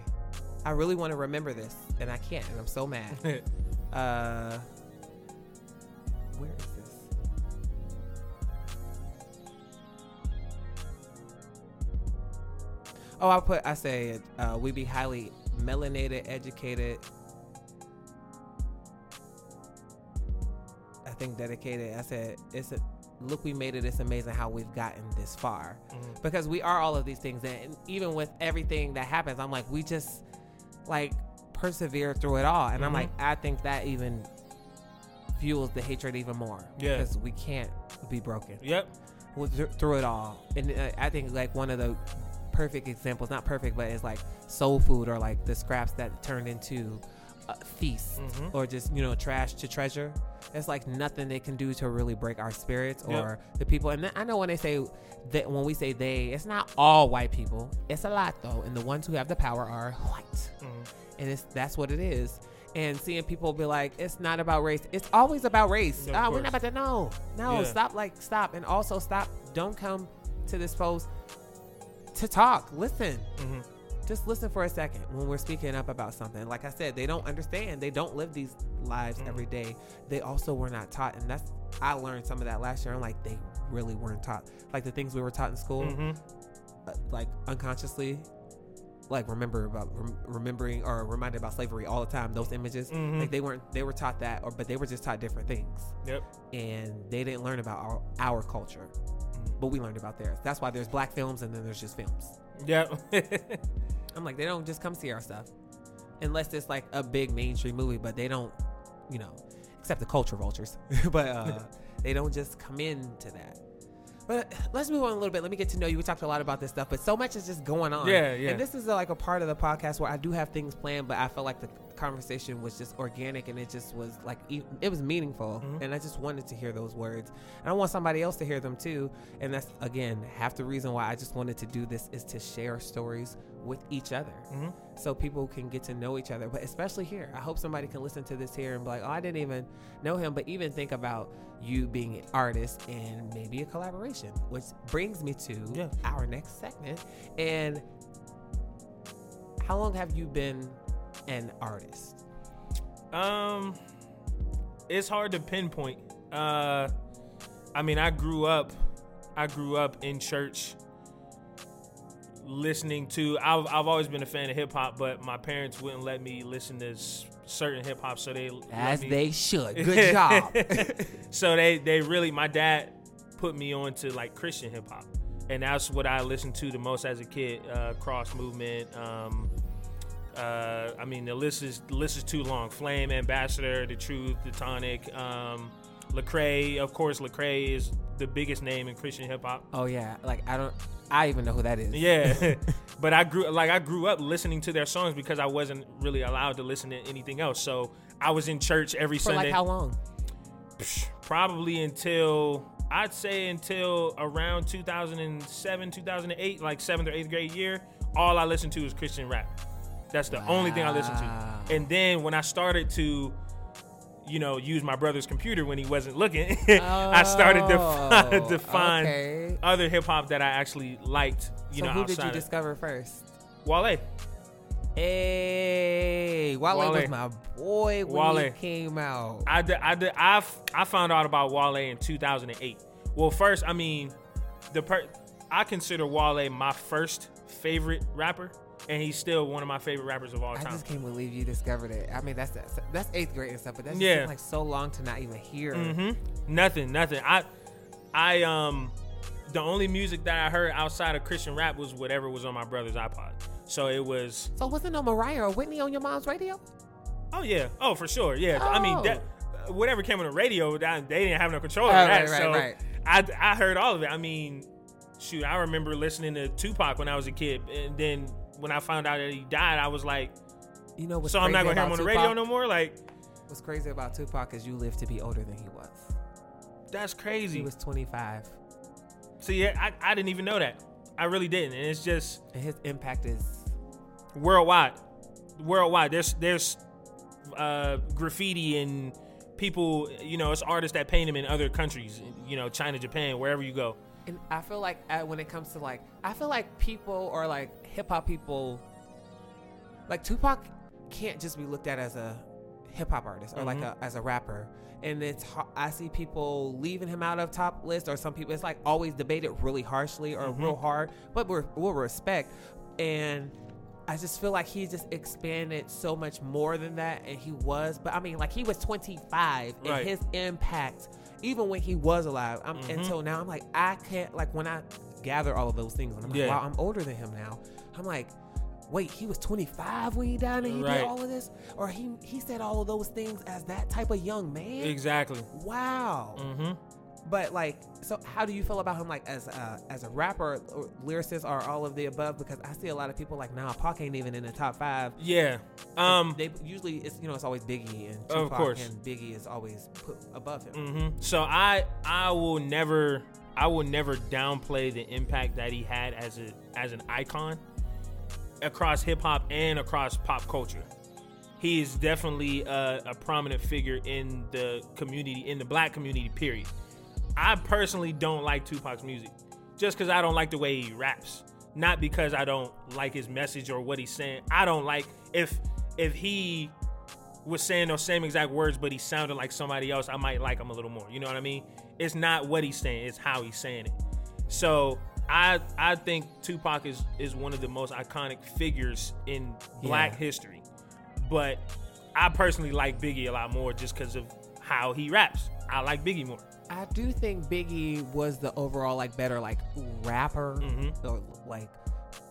I really want to remember this, and I can't, and I'm so mad. Uh, where is this? Oh, I put. I said uh, we be highly melanated, educated. Think dedicated. I said it's a look. We made it. It's amazing how we've gotten this far Mhm. because we are all of these things, and even with everything that happens, I'm like we just like persevere through it all, and I'm Mhm. like I think that even fuels the hatred even more Yeah. because we can't be broken Yep. through it all. And uh, I think like one of the perfect examples, not perfect, but it's like soul food or like the scraps that turned into feast Mhm. or just you know trash to treasure. It's like nothing they can do to really break our spirits Yep. or the people. And I know when they say that when we say they, it's not all white people. It's a lot though, and the ones who have the power are white Mhm. and it's that's what it is. And seeing people be like, it's not about race. It's always about race. Of Ah, we're not about to know. no. Yeah. Stop, like stop, and also stop. Don't come to this post to talk. Listen, Mhm. Just listen for a second when we're speaking up about something. Like I said, they don't understand. They don't live these lives Mhm. every day. They also were not taught, and that's I learned some of that last year. I'm like, they really weren't taught. Like the things we were taught in school, Mhm. uh, like unconsciously, like remember about rem- remembering or reminded about slavery all the time. Those images, Mhm. like they weren't they were taught that, or but they were just taught different things, Yep. and they didn't learn about our, our culture, but we learned about theirs. That's why there's black films and then there's just films. Yep. I'm like, they don't just come see our stuff unless it's like a big mainstream movie, but they don't, you know, except the culture vultures, but uh, they don't just come into that. But let's move on a little bit. Let me get to know you. We talked a lot about this stuff, but so much is just going on. Yeah, yeah. And this is uh, like a part of the podcast where I do have things planned, but I felt like the conversation was just organic and it just was like it was meaningful, Mhm. and I just wanted to hear those words. And I want somebody else to hear them too. And that's again half the reason why I just wanted to do this is to share stories with each other Mhm. so people can get to know each other. But especially here, I hope somebody can listen to this here and be like, oh, I didn't even know him, but even think about you being an artist and maybe a collaboration, which brings me to Yeah. our next segment. And how long have you been an artist? Um, it's hard to pinpoint. Uh, I mean, I grew up, I grew up in church, listening to. I've I've always been a fan of hip hop, but my parents wouldn't let me listen to certain hip hop, so they As me- they should. Good job. so they they really my dad put me on to like Christian hip hop, and that's what I listened to the most as a kid. Uh, Cross movement. Um, uh, I mean the list is the list is too long. Flame, Ambassador, The Truth, The Tonic, um, Lecrae. Of course, Lecrae is the biggest name in Christian hip hop. oh yeah, like I don't. I even know who that is. Yeah, but I grew like I grew up listening to their songs because I wasn't really allowed to listen to anything else. So I was in church every For Sunday. like how long? probably until I'd say until around 2007, 2008, like seventh or eighth grade year. All I listened to was Christian rap. That's the only thing I listened to. And then when I started to, you know, use my brother's computer when he wasn't looking, I started to, Oh, to find okay. other hip hop that I actually liked. You so know, who did you of discover first? Wale. Hey, Wale, Wale. was my boy when Wale. he came out. I did, I did, I f- I found out about Wale in 2008. Well, first, I mean, the per- I consider Wale my first favorite rapper, and he's still one of my favorite rappers of all time. I just can't believe you discovered it. I mean, that's that's, that's eighth grade and stuff, but that's just Yeah. seemed like so long to not even hear. hmm Nothing, nothing. I, I um, the only music that I heard outside of Christian rap was whatever was on my brother's iPod. So it was, So wasn't no Mariah or Whitney on your mom's radio? oh yeah, oh for sure, yeah. I mean, Oh. that, whatever came on the radio, that, they didn't have no control Right, over that. right, right, so right. I, I heard all of it. I mean, shoot, I remember listening to Tupac when I was a kid, and then when I found out that he died, I was like, You know what's so I'm not gonna hear him on the radio no more. Like, What's crazy about Tupac is you lived to be older than he was. that's crazy. He was 25, See, yeah, I, I didn't even know that. I really didn't, and it's just and his impact is worldwide. Worldwide, there's there's uh, graffiti and people. You know, it's artists that paint them in other countries. You know, China, Japan, wherever you go. And I feel like uh, when it comes to like, I feel like people or like hip hop people, like Tupac can't just be looked at as a hip hop artist or like Mhm. a, as a rapper. And it's I see people leaving him out of top list or some people it's like always debated really harshly or Mhm. real hard, but we're, we'll respect. And I just feel like he just expanded so much more than that, and he was. But I mean, like he was 25, Right. and his impact, even when he was alive, I'm, Mhm. until now, I'm like, I can't. Like when I gather all of those things, and I'm like, Yeah. wow, I'm older than him now. I'm like, wait, he was 25 when he died, and he Right. did all of this, or he he said all of those things as that type of young man. Exactly. Wow. hmm But like, so how do you feel about him, like as a, as a rapper, or lyricist, or all of the above? Because I see a lot of people like, nah, Pac ain't even in the top five. Yeah. Um. they usually it's you know it's always Biggie and Of course. and Biggie is always put above him. hmm So I I will never I will never downplay the impact that he had as a as an icon across hip hop and across pop culture. He is definitely a, a prominent figure in the community, in the black community. Period. I personally don't like Tupac's music, just because I don't like the way he raps. not because I don't like his message or what he's saying. I don't like if if he was saying those same exact words, but he sounded like somebody else. I might like him a little more. You know what I mean? It's not what he's saying; it's how he's saying it. So I I think Tupac is is one of the most iconic figures in Black Yeah. history, but I personally like Biggie a lot more just because of how he raps. I like Biggie more. I do think Biggie was the overall like better like rapper Mhm. or like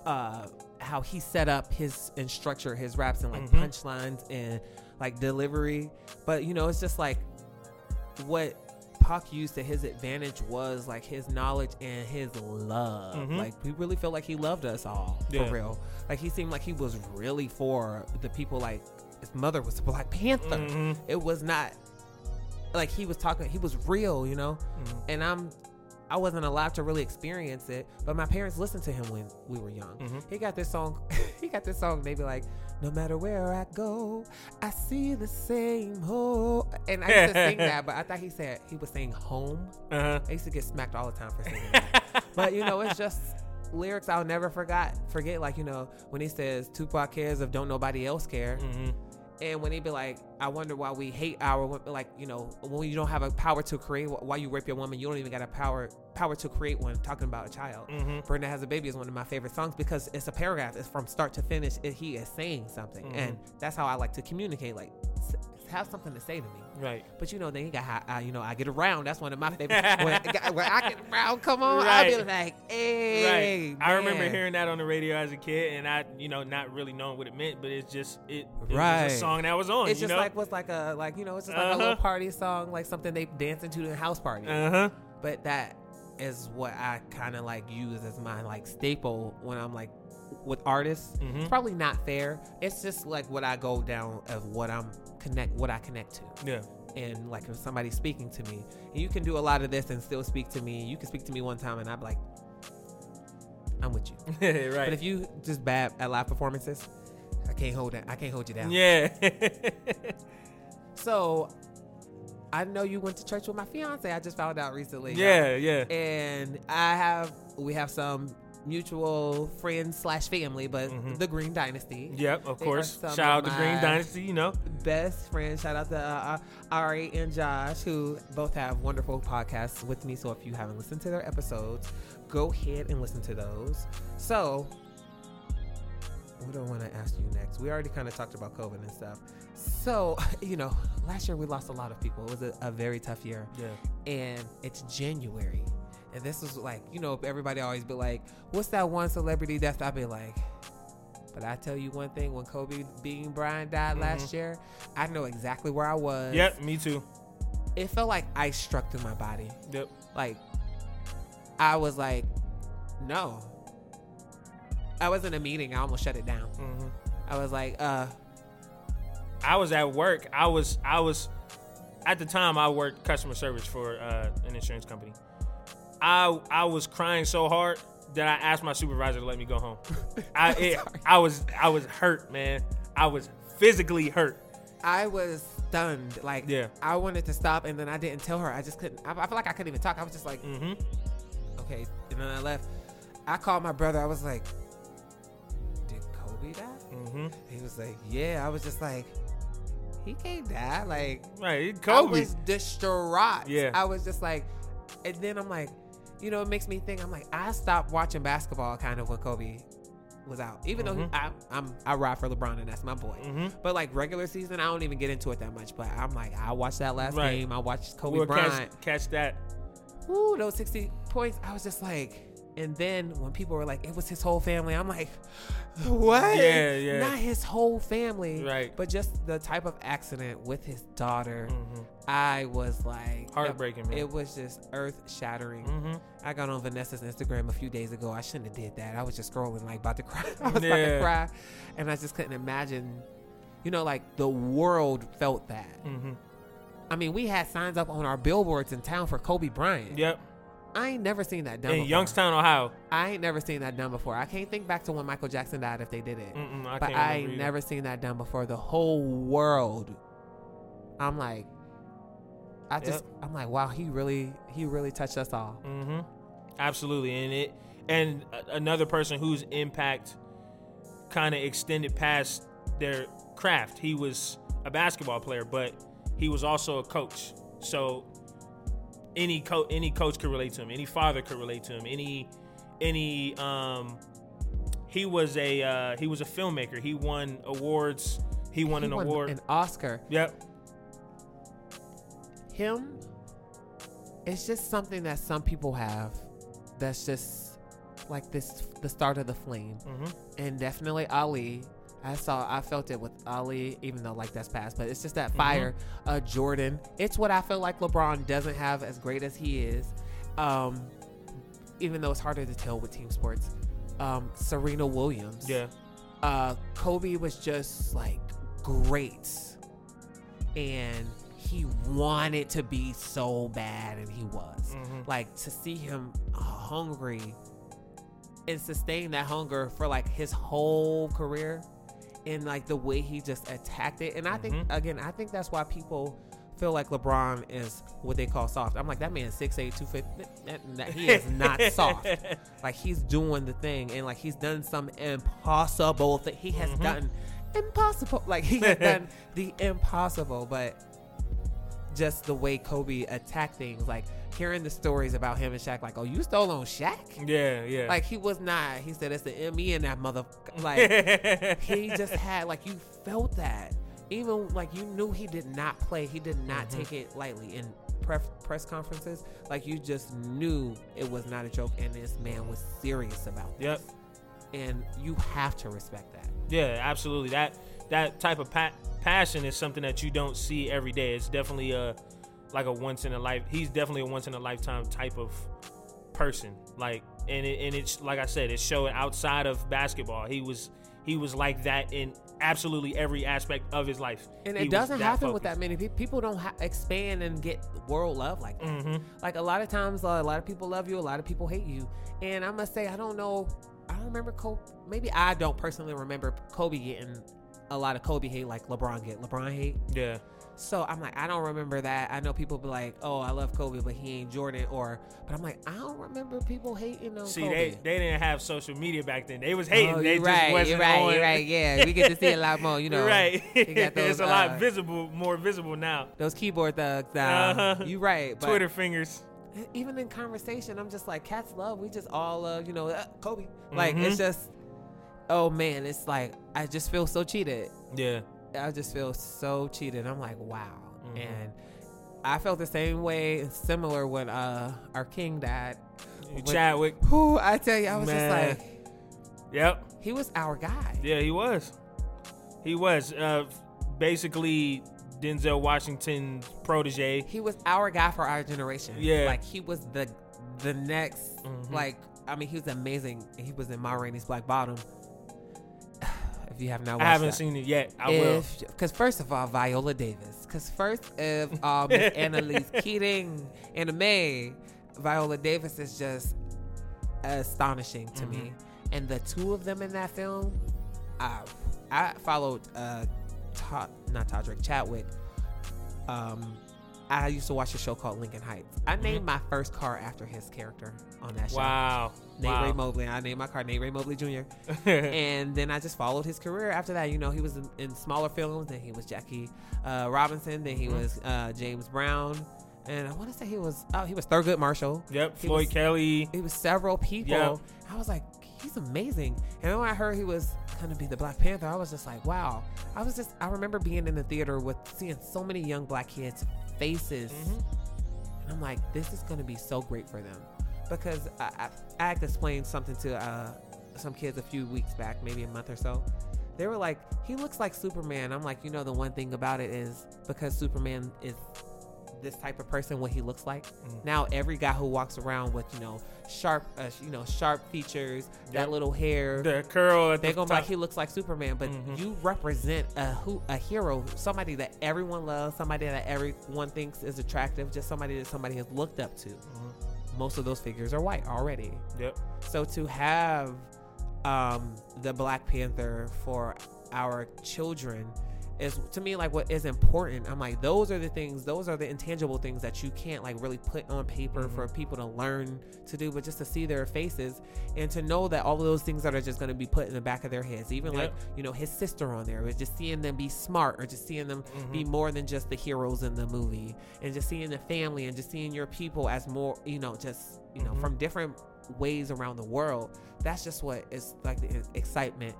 uh how he set up his and structure his raps and like Mhm. punchlines and like delivery. But you know, it's just like what Pac used to his advantage was like his knowledge and his love. Mhm. Like we really felt like he loved us all Yeah. for real. Like he seemed like he was really for the people. Like his mother was a Black Panther. Mhm. It was not like he was talking. He was real, you know. Mhm. And I'm. I wasn't allowed to really experience it, but my parents listened to him when we were young. Mhm. He got this song. he got this song. They be like, "No matter where I go, I see the same hole. And I used to sing that, but I thought he said he was saying home. Uh-huh. I used to get smacked all the time for singing that. but you know, it's just lyrics I'll never forget. Forget like you know when he says Tupac cares if don't nobody else care. Mhm. And when he be like, I wonder why we hate our like, you know, when you don't have a power to create, why you rape your woman, you don't even got a power power to create one. Talking about a child, Mhm. Brenda has a baby is one of my favorite songs because it's a paragraph. It's from start to finish. It, he is saying something, Mhm. and that's how I like to communicate. Like, have something to say to me. Right. But you know, then he got, how- I, you know, I get around. That's one of my favorite. when, when I get around, come on, I'll be like, hey, right. I remember hearing that on the radio as a kid, and I, you know, not really knowing what it meant, but it's just it, it Right. was a song that was on. It's you just know? like what's like a like you know, it's just like a little Uh-huh. party song, like something they dance into in house party. uh huh. but that is what I kind of like use as my like staple when I'm like with artists. Mhm. It's probably not fair. It's just like what I go down of what I'm connect, what I connect to. Yeah. And like if somebody's speaking to me, and you can do a lot of this and still speak to me. You can speak to me one time and I'm like, I'm with you. right. But if you just bad at live performances, I can't hold that. I can't hold you down. yeah. So I know you went to church with my fiance. I just found out recently. yeah. Yeah. And I have we have some mutual friends slash family, but Mhm. the Green Dynasty. Yep. Of They course. Shout out to Green Dynasty. You know. Best friends. Shout out to uh, uh, Ari and Josh, who both have wonderful podcasts with me. So if you haven't listened to their episodes, go ahead and listen to those. So, what do I want to ask you next? We already kind of talked about COVID and stuff. So, you know, last year we lost a lot of people. It was a, a very tough year. Yeah. and it's January. And this was like, you know, everybody always be like, what's that one celebrity death? I'd be like, but I tell you one thing, when Kobe Bean Bryant died last year, I know exactly where I was. Yep. Me too. It felt like ice struck through my body. Yep. Like, I was like, no. I was in a meeting. I almost shut it down. hmm I was like, uh, I was at work. I was. I was. At the time, I worked customer service for uh, an insurance company. I I was crying so hard that I asked my supervisor to let me go home. I it, I was I was hurt, man. I was physically hurt. I was stunned. Like, Yeah. I wanted to stop, and then I didn't tell her. I just couldn't. I, I feel like I couldn't even talk. I was just like, mm-hmm. okay. And then I left. I called my brother. I was like, did Kobe die? hmm He was like, yeah. I was just like, he can't die. Like, Right, Kobe. I was distraught. Yeah. I was just like, and then I'm like, you know, it makes me think. I'm like, I stopped watching basketball kind of when Kobe was out. Even though he. I, I'm I ride for LeBron and that's my boy. hmm But like regular season, I don't even get into it that much. But I'm like, I watched that last Right. game. I watched Kobe We'll Bryant. catch, catch that. Ooh, those 60 points. I was just like, and then when people were like, it was his whole family, I'm like, what? Yeah, yeah. Not his whole family. Right. But just the type of accident with his daughter, hmm I was like, Heartbreaking, man. It was just earth shattering. hmm I got on Vanessa's Instagram a few days ago. I shouldn't have did that. I was just scrolling like about to cry. I was about to cry, and I just couldn't imagine. You know, like the world felt that. hmm I mean, we had signs up on our billboards in town for Kobe Bryant. Yep. I ain't never seen that done In before. Youngstown, Ohio. I ain't never seen that done before. I can't think back to when Michael Jackson died if they did it. Mm-mm, I but I ain't either. never seen that done before. The whole world. I'm like, I just, Yep. I'm like, wow, he really, he really touched us all. hmm Absolutely, and it and another person whose impact kind of extended past their craft. He was a basketball player, but he was also a coach. So any co- any coach could relate to him. Any father could relate to him. Any any um he was a uh, he was a filmmaker. He won awards. He won He an won award. an Oscar. yep. Him, it's just something that some people have. That's just like this, the start of the flame, hmm and definitely Ali. I saw, I felt it with Ali, even though like that's past, but it's just that Mhm. fire. Uh, Jordan, it's what I feel like LeBron doesn't have as great as he is. Um, even though it's harder to tell with team sports. Um, Serena Williams. Yeah. uh, Kobe was just like great, and he wanted to be so bad, and he was. Mhm. Like to see him hungry and sustain that hunger for like his whole career, and like the way he just attacked it. And I think Mhm. again, I think that's why people feel like LeBron is what they call soft. I'm like that man 6'8", 250. That, that, he is not soft like he's doing the thing and like he's done some impossible thing he has Mhm. done impossible like he has done the impossible but just the way kobe attacked things like hearing the stories about him and Shaq, like oh you stole on Shaq Yeah. Yeah. like he was not he said it's the me and that mother like he just had like you felt that even like you knew he did not play he did not Mhm. take it lightly in pref- press conferences like you just knew it was not a joke and this man was serious about this Yep. and you have to respect that Yeah, absolutely. That that type of pa- passion is something that you don't see every day. It's definitely a like a once in a life. He's definitely a once in a lifetime type of person. Like, and it, and it's like I said, it showed outside of basketball. He was he was like that in absolutely every aspect of his life. and it was doesn't happen with that many people people don't ha- expand and get world love like that Mhm. like a lot of times uh, a lot of people love you a lot of people hate you and i must say i don't know i don't remember kobe maybe i don't personally remember kobe getting a lot of kobe hate like lebron get lebron hate Yeah. so i'm like i don't remember that i know people be like oh i love kobe but he ain't jordan or but i'm like i don't remember people hating on See, kobe they they didn't have social media back then. They was hating. Oh, they you're just right, wasn't you're right, on. you're right. Yeah, we get to see a lot more. You know, right. you got those, it's a lot uh, visible, more visible now. those keyboard thugs. Now, Uh-huh. you right. But Twitter fingers. even in conversation, I'm just like, cats love. We just all, uh, you know, uh, Kobe. Like Mhm. it's just, oh man, it's like I just feel so cheated. Yeah. I just feel so cheated. I'm like, wow. Mhm. And I felt the same way, similar when uh our king died. When- Chadwick. Who I tell you, I was Man. just like, Yep. he was our guy. Yeah, he was. He was. Uh, basically, Denzel Washington's protege. He was our guy for our generation. Yeah. like he was the the next. Mhm. Like I mean, he was amazing. He was in Ma Rainey's Black Bottom. If you have not, I haven't that. seen it yet. I will. because first of all, Viola Davis. Because first, of all, Miss Annalise Keating and May, Viola Davis is just astonishing to me. Mhm. And the two of them in that film, I I followed uh, Todd, not Todrick Chadwick. Um, I used to watch a show called Lincoln Heights. I named my first car after his character on that show. Wow. Nate Ray wow. Mobley. I named my car Nate Ray Mobley Jr. and then I just followed his career after that. You know, he was in, in smaller films. Then he was Jackie uh, Robinson. Then he Mhm. was uh, James Brown. And I want to say he was oh he was Thurgood Marshall. yep. He Floyd was- Kelly. He was several people. Yep. I was like, he's amazing. And when I heard he was gonna be the Black Panther, I was just like, wow. I was just I remember being in the theater with seeing so many young black kids' faces. Mhm. And I'm like, this is gonna be so great for them. Because I, I, I had to explain something to uh, some kids a few weeks back, maybe a month or so. They were like, he looks like Superman. I'm like, you know, the one thing about it is because Superman is this type of person, what he looks like. Mm. Now every guy who walks around with, you know, sharp, uh, you know, sharp features, Yep. that little hair, The curl they're the gonna be like he looks like Superman, but Mhm. you represent a who a hero, somebody that everyone loves, somebody that everyone thinks is attractive, just somebody that somebody has looked up to. Mhm. Most of those figures are white already. Yep. So to have um, the Black Panther for our children is to me like what is important. I'm like those are the things, those are the intangible things that you can't like really put on paper Mm-hmm. for people to learn to do, but just to see their faces and to know that all of those things that are just going to be put in the back of their heads. Even like you know his sister on there, but just seeing them be smart or just seeing them be Mm-hmm. more than just the heroes in the movie, and just seeing the family and just seeing your people as more you know just you know Mhm. from different ways around the world. That's just what is like the excitement,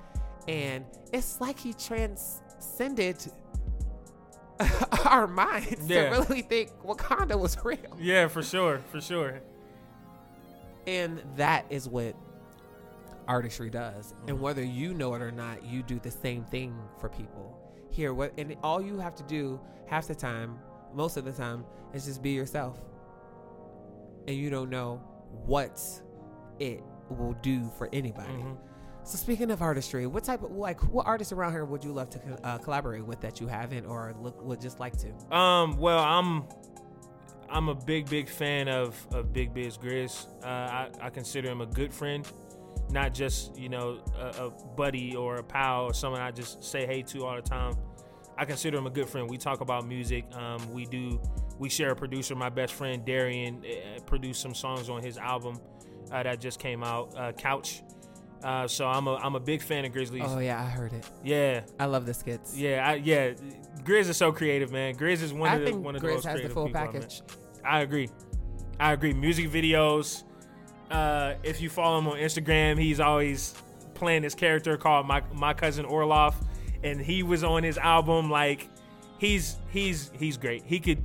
and it's like he transcended our minds Yeah. to really think Wakanda was real. Yeah, for sure, for sure. And that is what artistry does. Mm-hmm. And whether you know it or not, you do the same thing for people. Here, what and all you have to do half the time, most of the time, is just be yourself. And you don't know what it will do for anybody. Mhm. So speaking of artistry, what type of like what artists around here would you love to uh, collaborate with that you haven't or look would just like to? Um, well, I'm I'm a big, big fan of of Big Biz Grizz. Uh, I, I consider him a good friend, not just you know a, a buddy or a pal or someone I just say hey to all the time. I consider him a good friend. We talk about music. Um, we do. We share a producer. My best friend Darian uh, produced some songs on his album uh, that just came out, uh, Couch. Uh, so I'm a I'm a big fan of Grizzlies. Oh yeah, I heard it. yeah, I love the skits. yeah, I, yeah. Grizz is so creative, man. Grizz is one I of the one of the most has the creative full people package. I agree. I agree. Music videos. Uh, if you follow him on Instagram, he's always playing this character called my my cousin Orloff, and he was on his album. Like, he's he's he's great. He could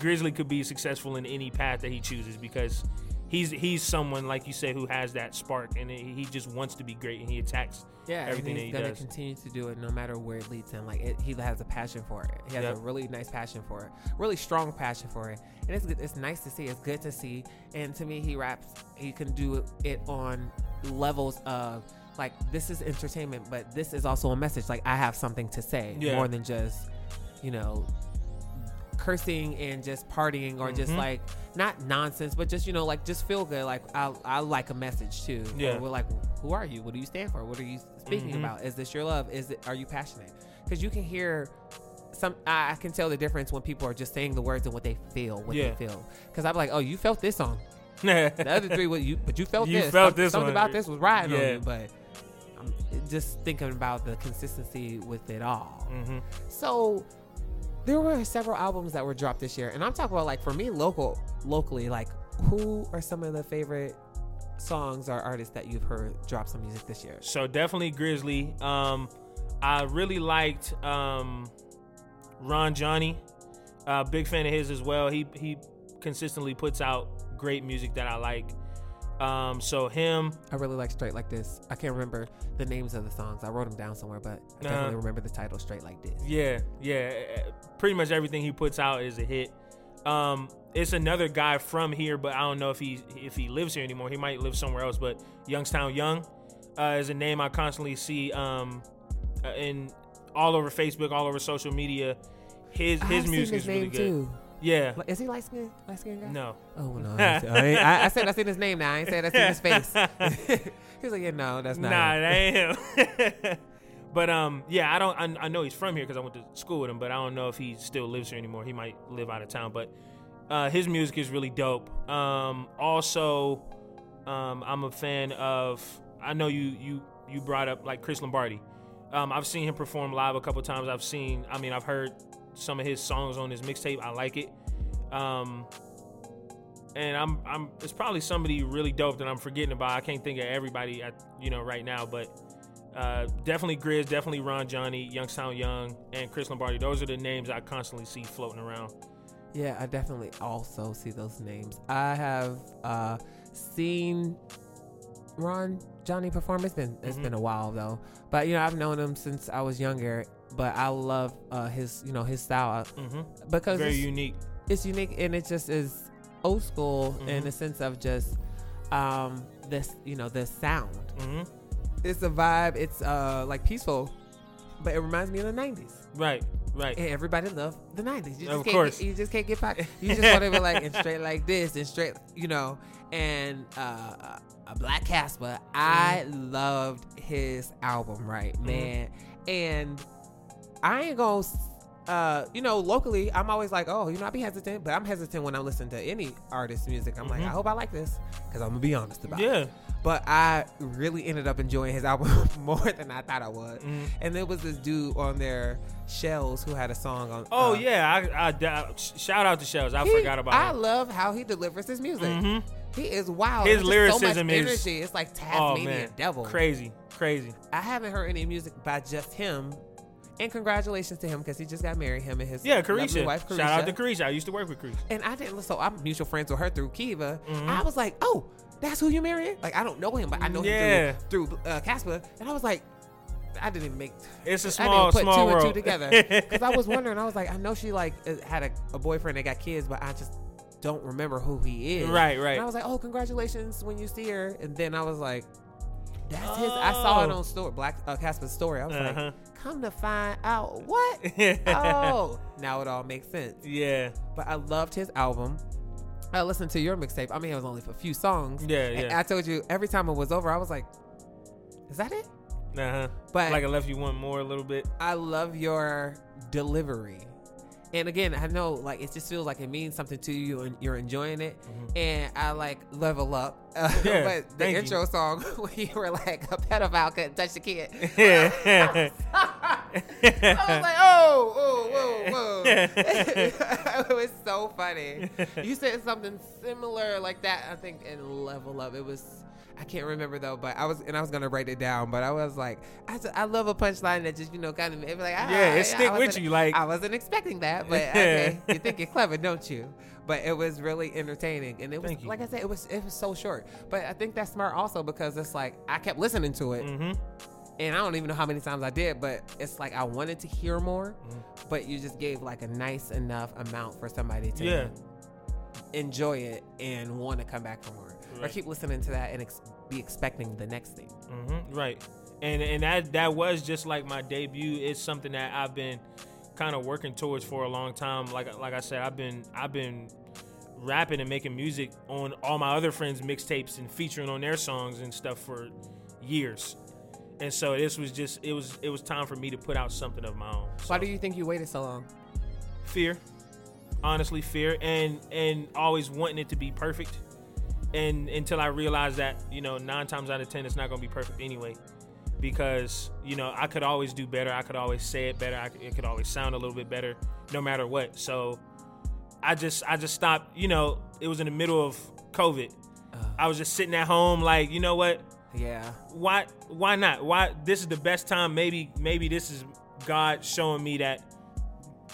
Grizzly could be successful in any path that he chooses because he's he's someone like you say who has that spark and he he just wants to be great and he attacks Yeah, everything he's he gonna does. continue to do it no matter where it leads him. Like it, he has a passion for it. He has Yep. a really nice passion for it, really strong passion for it, and it's good- it's nice to see. It's good to see. And to me, he raps. He can do it on levels of like this is entertainment, but this is also a message. Like I have something to say Yeah. more than just you know cursing and just partying or just Mhm. like not nonsense but just you know like just feel good. Like i, I like a message too. Yeah. we're like who are you? What do you stand for? What are you speaking Mhm. about? Is this your love? Is it are you passionate? Because you can hear some I, I can tell the difference when people are just saying the words and what they feel what Yeah. they feel because i'm like oh you felt this song. The the other three what you but you felt You this. felt Some- this something about this was riding on you but i'm just thinking about the consistency with it all. Hmm so there were several albums that were dropped this year, and I'm talking about like for me, local, locally, like who are some of the favorite songs or artists that you've heard drop some music this year? So definitely Grizzly. Um, I really liked um, Ron Johnny. Uh, big fan of his as well. He he consistently puts out great music that I like. Um, so him, I really like Straight Like This. I can't remember the names of the songs. I wrote them down somewhere, but I definitely remember the title Straight Like This. yeah, yeah, uh, pretty much everything he puts out is a hit. Um, it's another guy from here, but I don't know if he if he lives here anymore. He might live somewhere else. But Youngstown Young uh, is a name I constantly see um, uh, in all over Facebook, all over social media. His his I've music is really good. too. Yeah. Like, Is he light skinned? Light skinned guy? No. Oh no! I, ain't- I, ain't- I, I said I seen his name now. I ain't said I seen his face. he was like, "Yeah, no, that's not." Nah, him. that ain't him. but um, yeah, I don't. I, I know he's from here because I went to school with him, but I don't know if he still lives here anymore. He might live out of town, but uh, his music is really dope. Um, also, um, I'm a fan of. I know you you you brought up like Chris Lombardi. Um, I've seen him perform live a couple times. I've seen. I mean, I've heard some of his songs on his mixtape. I like it. Um, and I'm I'm it's probably somebody really dope that I'm forgetting about. I can't think of everybody at you know right now, but uh, definitely Grizz, definitely Ron Johnny, Youngstown Young, and Chris Lombardi. Those are the names I constantly see floating around. Yeah, I definitely also see those names. I have uh, seen Ron Johnny perform. It's been it's Mhm. been a while though, but you know I've known him since I was younger. But I love uh, his you know his style hmm because Very it's, unique. it's unique and it just is old school in Mhm. the sense of just um, this you know the sound. hmm It's a vibe. It's uh, like peaceful, but it reminds me of the '90s. Right, right. And everybody loved the '90s. You just Of can't course. Get, you just can't get back. You just want to be like and straight like this and straight, you know. And uh, a Black Casper, I Mm-hmm. loved his album, right, man. And I ain't gonna. Uh, you know, locally, I'm always like, oh, you know, I be hesitant, but I'm hesitant when I'm listening to any artist's music. I'm like, Mhm. I hope I like this, because I'm gonna be honest about it. Yeah. But I really ended up enjoying his album more than I thought I would. Mhm. And there was this dude on there, Shells, who had a song on. Oh uh, yeah, I, I, I- shout out to Shells. I he- forgot about it. I him. love how he delivers his music. Mhm. He is wild. His There's lyricism so is- energy. It's like Oh Tasmanian man, Devil. crazy, crazy. I haven't heard any music by just him. And congratulations to him because he just got married. Him and his Yeah, Carisha. wife, Shout out to Carisha. Carisha. I used to work with Carisha. And I didn't. So I'm mutual friends with her through Kiva. Mhm. I was like, oh, that's who you married? Like I don't know him, but I know Yeah. him through through uh, Casper. And I was like, I didn't even make. It's a I small, didn't put small two world. and two together because I was wondering. I was like, I know she like uh, had a, a boyfriend that got kids, but I just don't remember who he is. Right, right. And I was like, oh, congratulations when you see her. And then I was like, that's his. I saw it Oh. on story, Black uh, Casper's story. I was Uh-huh. like, come to find out what? oh, now it all makes sense. yeah, But I loved his album. I listened to your mixtape. I mean, it was only for a few songs. yeah, And yeah. I told you every time it was over, I was like, is that it? Uh huh. But Like I left you one more a little bit. I love your delivery. And again, I know like it just feels like it means something to you and you're enjoying it. And I like level up. Uh, Mm-hmm. Yeah, but the thank you. intro song when you were like a pedophile couldn't touch the kid. Yeah. I was like, oh, oh, whoa, whoa. it was so funny. You said something similar like that, I think, in Level Up. It was, I can't remember though, but I was, and I was gonna write it down, but I was like, I, I love a punchline that just, you know, kind of, it like, ah, Yeah, it stick with you, like- I wasn't expecting that, but okay, you think you're clever, don't you? But it was really entertaining, and it was, like I said, it was, it was so short. But I think that's smart also because it's like I kept listening to it, hmm and I don't even know how many times I did, but it's like I wanted to hear more, Mhm. but you just gave like a nice enough amount for somebody to Yeah. enjoy it and want to come back for more, or keep listening to that and ex- be expecting the next thing. hmm Right. And and that that was just like my debut. It's something that I've been kind of working towards for a long time. Like like I said, I've been I've been rapping and making music on all my other friends' mixtapes and featuring on their songs and stuff for years. And so this was just it was it was time for me to put out something of my own. Why do you think you waited so long? fear? Honestly, fear and and always wanting it to be perfect. And until I realized that, you know, nine times out of ten, it's not going to be perfect anyway. Because you know, I could always do better. I could always say it better. I could, it could always sound a little bit better, no matter what. So, I just, I just stopped. You know, it was in the middle of COVID. Uh, I was just sitting at home, like, you know what? yeah, Why, why not? Why? This is the best time. Maybe, maybe this is God showing me that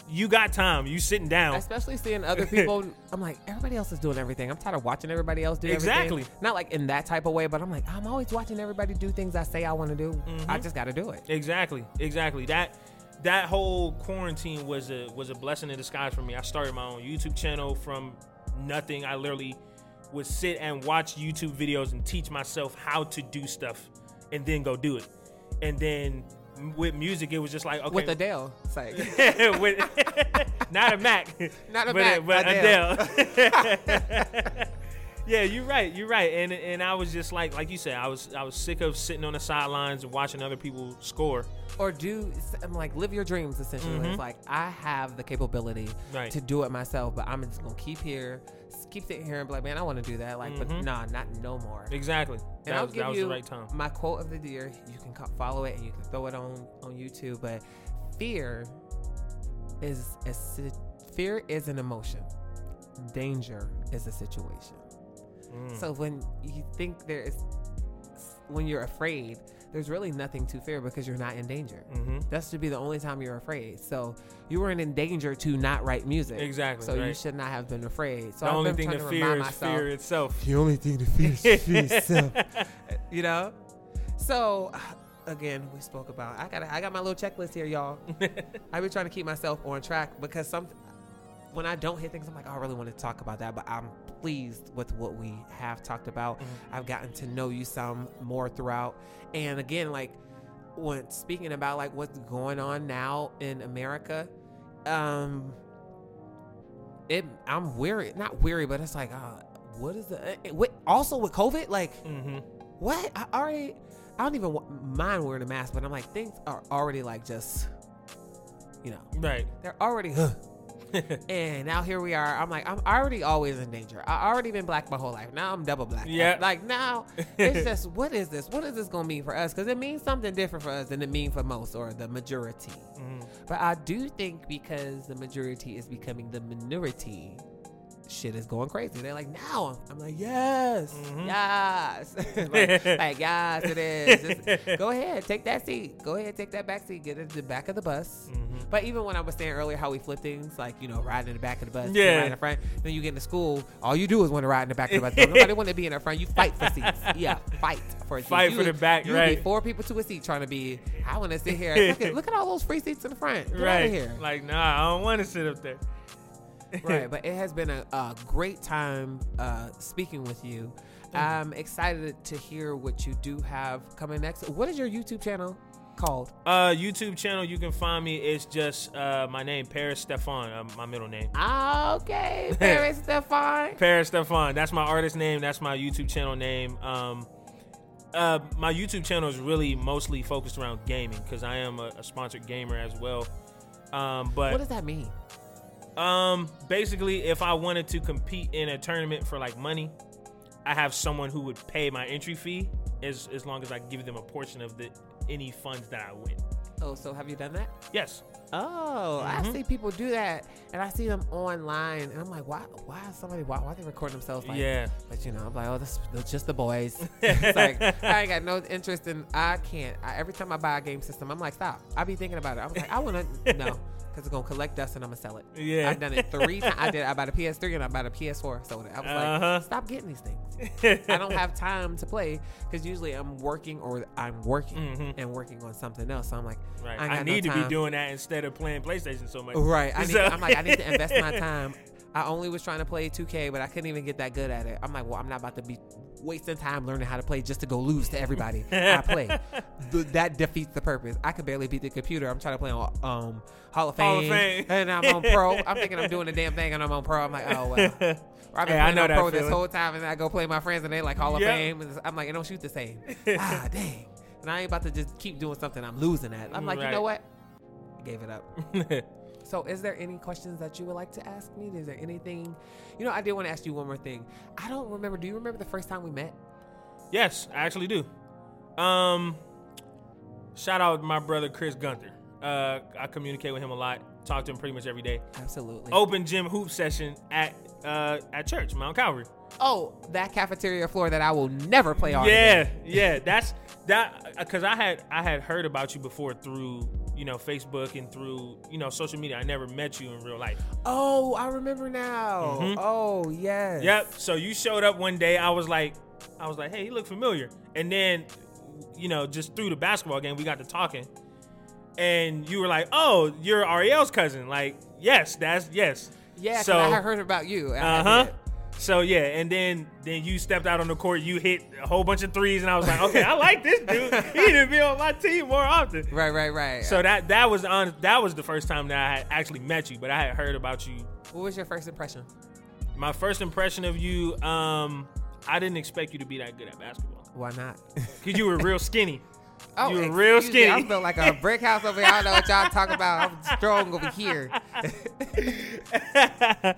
you got time. You sitting down. especially seeing other people. I'm like, everybody else is doing everything. I'm tired of watching everybody else do Exactly. everything. Not like in that type of way, but I'm like, I'm always watching everybody do things I say I want to do. I Mhm. just got to do it. Exactly, exactly. That that whole quarantine was a was a blessing in disguise for me. I started my own YouTube channel from nothing. I literally would sit and watch YouTube videos and teach myself how to do stuff, and then go do it. And then with music, it was just like okay, With Adele, it's like, with not a Mac, Not a but, Mac, but Adele. Adele. yeah, you're right. You're right. And and I was just like like you said, I was I was sick of sitting on the sidelines and watching other people score. or do I'm like live your dreams essentially. Mhm. It's like I have the capability Right. to do it myself, but I'm just gonna keep here, keep sitting here and be like, man, I want to do that. Like, but Mhm. nah, not no more. Exactly. And that I'll was, give that was you the right time. my quote of the year. You can follow it and you can throw it on on YouTube. But fear is a fear is an emotion. Danger is a situation. Mm. So when you think there is, when you're afraid, there's really nothing to fear because you're not in danger. hmm That should be the only time you're afraid. So you weren't in danger to not write music. Exactly. So you should not have been afraid. So the I've only been thing to to fear is myself, fear itself. the only thing to fear is fear itself. you know. So again, we spoke about. I got. I got my little checklist here, y'all. I've been trying to keep myself on track because some. When I don't hit things, I'm like, oh, I really want to talk about that, but I'm pleased with what we have talked about. Mhm. I've gotten to know you some more throughout, and again, like when speaking about like what's going on now in America, um, it I'm weary, not weary, but it's like, uh, what is the uh, what, also with COVID, like mm-hmm. what I already I don't even mind wearing a mask, but I'm like things are already like just you know, Right. they're already. and now here we are. I'm like, I'm already always in danger. I already been black my whole life. Now I'm double black. Yeah. Like now, it's just what is this? What is this gonna mean for us? Because it means something different for us than it means for most or the majority. Mhm. But I do think because the majority is becoming the minority, shit is going crazy. They're like, now I'm like, yes, Mhm. yes, like, like, yes, it is. Just go ahead, take that seat. Go ahead, take that back seat. Get in the back of the bus. Mhm. But even when I was saying earlier how we flip things, like you know, riding in the back of the bus, Yeah. riding in the front. Then you get into school, all you do is want to ride in the back of the bus. Don't nobody want to be in the front. You fight for seats. Yeah, fight for a seat. Fight You- for the back, You right. four people to a seat trying to be. I want to sit here. Look at, look at all those free seats in the front. Get right. here. Like, nah, I don't want to sit up there. Right, but it has been a, a great time uh, speaking with you. I'm excited to hear what you do have coming next. What is your YouTube channel called? Uh, YouTube channel you can find me. It's just uh my name Paris Stefan, uh, my middle name. Ah, okay, Paris Stefan. Paris Stefan. That's my artist name. That's my YouTube channel name. Um, uh, my YouTube channel is really mostly focused around gaming because I am a, a sponsored gamer as well. Um, What does that mean? Um, basically, if I wanted to compete in a tournament for like money, I have someone who would pay my entry fee as as long as I give them a portion of the any funds that I win. Oh, so have you done that? Yes. Oh, I Mhm. see people do that, and I see them online, and I'm like, why? Why is somebody? Why? Why they record themselves? Like, yeah. But you know, I'm like, oh, this just the boys. it's like I ain't got no interest in. I can't. I, every time I buy a game system, I'm like, stop. I be thinking about it. I'm like, I want to no, because it's gonna collect dust and I'm gonna sell it. Yeah. I've done it three times. I did. I bought a PS3 and I bought a PS4. Sold it. I was Uh-huh. like, stop getting these things. I don't have time to play because usually I'm working or I'm working Mhm. and working on something else. So I'm like, Right. I, I, got no need to be doing that instead of playing PlayStation so much. Right. I need, So- I'm like, I need to invest my time. I only was trying to play 2K, but I couldn't even get that good at it. I'm like, well, I'm not about to be wasting time learning how to play just to go lose to everybody. I play. Th- that defeats the purpose. I could barely beat the computer. I'm trying to play on um, Hall of Fame, Hall of Fame. and I'm on Pro. I'm thinking I'm doing the damn thing, and I'm on Pro. I'm like, oh well. I've been Hey, I playing know on that Pro this whole time, and I go play my friends, and they like Hall of Yep. Fame. I'm like, it don't shoot the same. ah, dang. And I ain't about to just keep doing something I'm losing at. I'm like, you know what? I gave it up. So, is there any questions that you would like to ask me? Is there anything? You know, I did want to ask you one more thing. I don't remember. Do you remember the first time we met? yes, I actually do. Um, shout out my brother Chris Gunther. Uh, I communicate with him a lot. Talk to him pretty much every day. Absolutely. Open gym hoop session at uh at church, Mount Calvary. Oh, that cafeteria floor that I will never play on. Yeah, again. yeah, that's that because I had I had heard about you before through you know Facebook and through you know social media. I never met you in real life. Oh, I remember now. Mhm. Oh, yes. Yep. So you showed up one day. I was like, I was like, hey, you look familiar. And then, you know, just through the basketball game, we got to talking, and you were like, oh, you're Ariel's cousin. Like, yes, that's yes. Yeah. So- I had heard about you. Uh huh. So yeah, and then then you stepped out on the court. You hit a whole bunch of threes, and I was like, okay, I like this dude. He need to be on my team more often. Right, right, right. So that that was on that was the first time that I had actually met you, but I had heard about you. what was your first impression? My first impression of you, um, I didn't expect you to be that good at basketball Why not? because you were real skinny. Oh, You were real me. I feel like a brick house over here. I don't know what y'all talking about. I'm strong over here.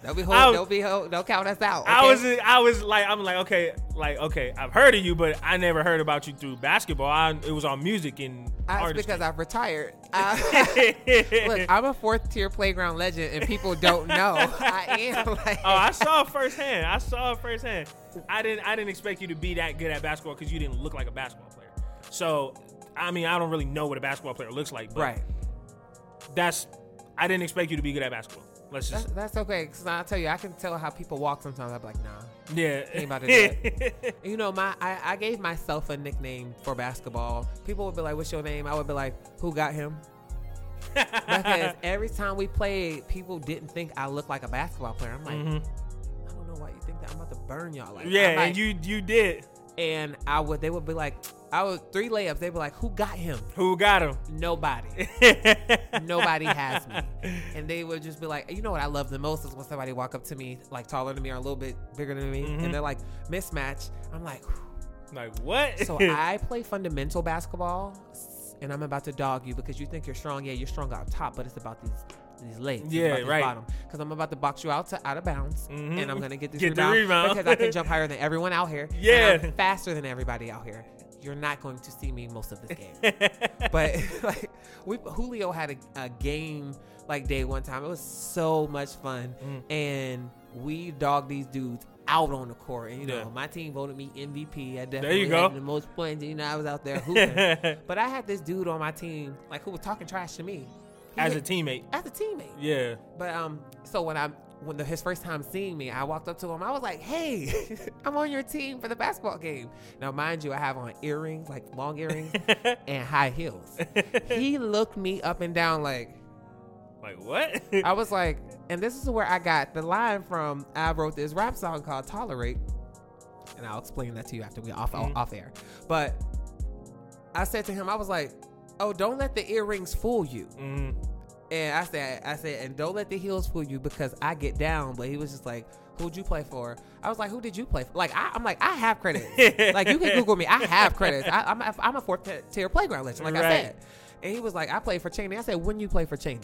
Don't be hold, don't be hold, don't count us out. I was I was like I'm like okay like okay I've heard of you but I never heard about you through basketball. I, it was on music and uh, That's artistry. because I've retired. I, uh, look, I'm a fourth tier playground legend, and people don't know. I am like. Oh, I saw it firsthand. I saw it firsthand. I didn't. I didn't expect you to be that good at basketball because you didn't look like a basketball player. So, I mean, I don't really know what a basketball player looks like, but right. that's. I didn't expect you to be good at basketball. Let's That's, just. that's okay. Cause I'll tell you, I can tell how people walk sometimes. I'm like, nah. Yeah. Ain't about to do it. You know, my I, I gave myself a nickname for basketball. People would be like, "What's your name?" I would be like, "Who got him?" because every time we played, people didn't think I looked like a basketball player. I'm like, Mhm. I don't know why you think that. I'm about to burn y'all. Like, Yeah, like- and you you did. and I would. They would be like, I was three layups. They'd be like, "Who got him?" Who got him? Nobody. Nobody has me. And they would just be like, you know what I love the most is when somebody walk up to me, like taller than me or a little bit bigger than me, Mhm. and they're like, mismatch. I'm like, like what? so I play fundamental basketball. And I'm about to dog you because you think you're strong. Yeah, you're strong out top, but it's about these these legs. Yeah, right. Bottom because I'm about to box you out to out of bounds, Mhm. and I'm gonna get this Get rebound, rebound. because I can jump higher than everyone out here. Yeah. Faster than everybody out here. You're not going to see me most of this game. but like we Julio had a, a game like day one time. It was so much fun, Mm. and we dogged these dudes out on the court. And you know, Yeah. my team voted me MVP. I There definitely you go. had the most points. You know, I was out there hooping. but I had this dude on my team like who was talking trash to me He As a teammate. as a teammate. Yeah. But um, so when I when the, his first time seeing me, I walked up to him. I was like, "Hey, I'm on your team for the basketball game." Now, mind you, I have on earrings, like long earrings, and high heels. he looked me up and down like Like what? I was like, and this is where I got the line from. I wrote this rap song called "Tolerate," and I'll explain that to you after we off Mhm. off air. But I said to him, I was like, "Oh, don't let the earrings fool you." mm, And I said, I said, and don't let the heels fool you because I get down. But he was just like, who'd you play for? I was like, who did you play for? Like, I, I'm like, I have credits. like, you can Google me. I have credits. I, I'm, a, I'm a fourth tier playground legend, like I said. And he was like, I played for Cheney. I said, when you play for Cheney?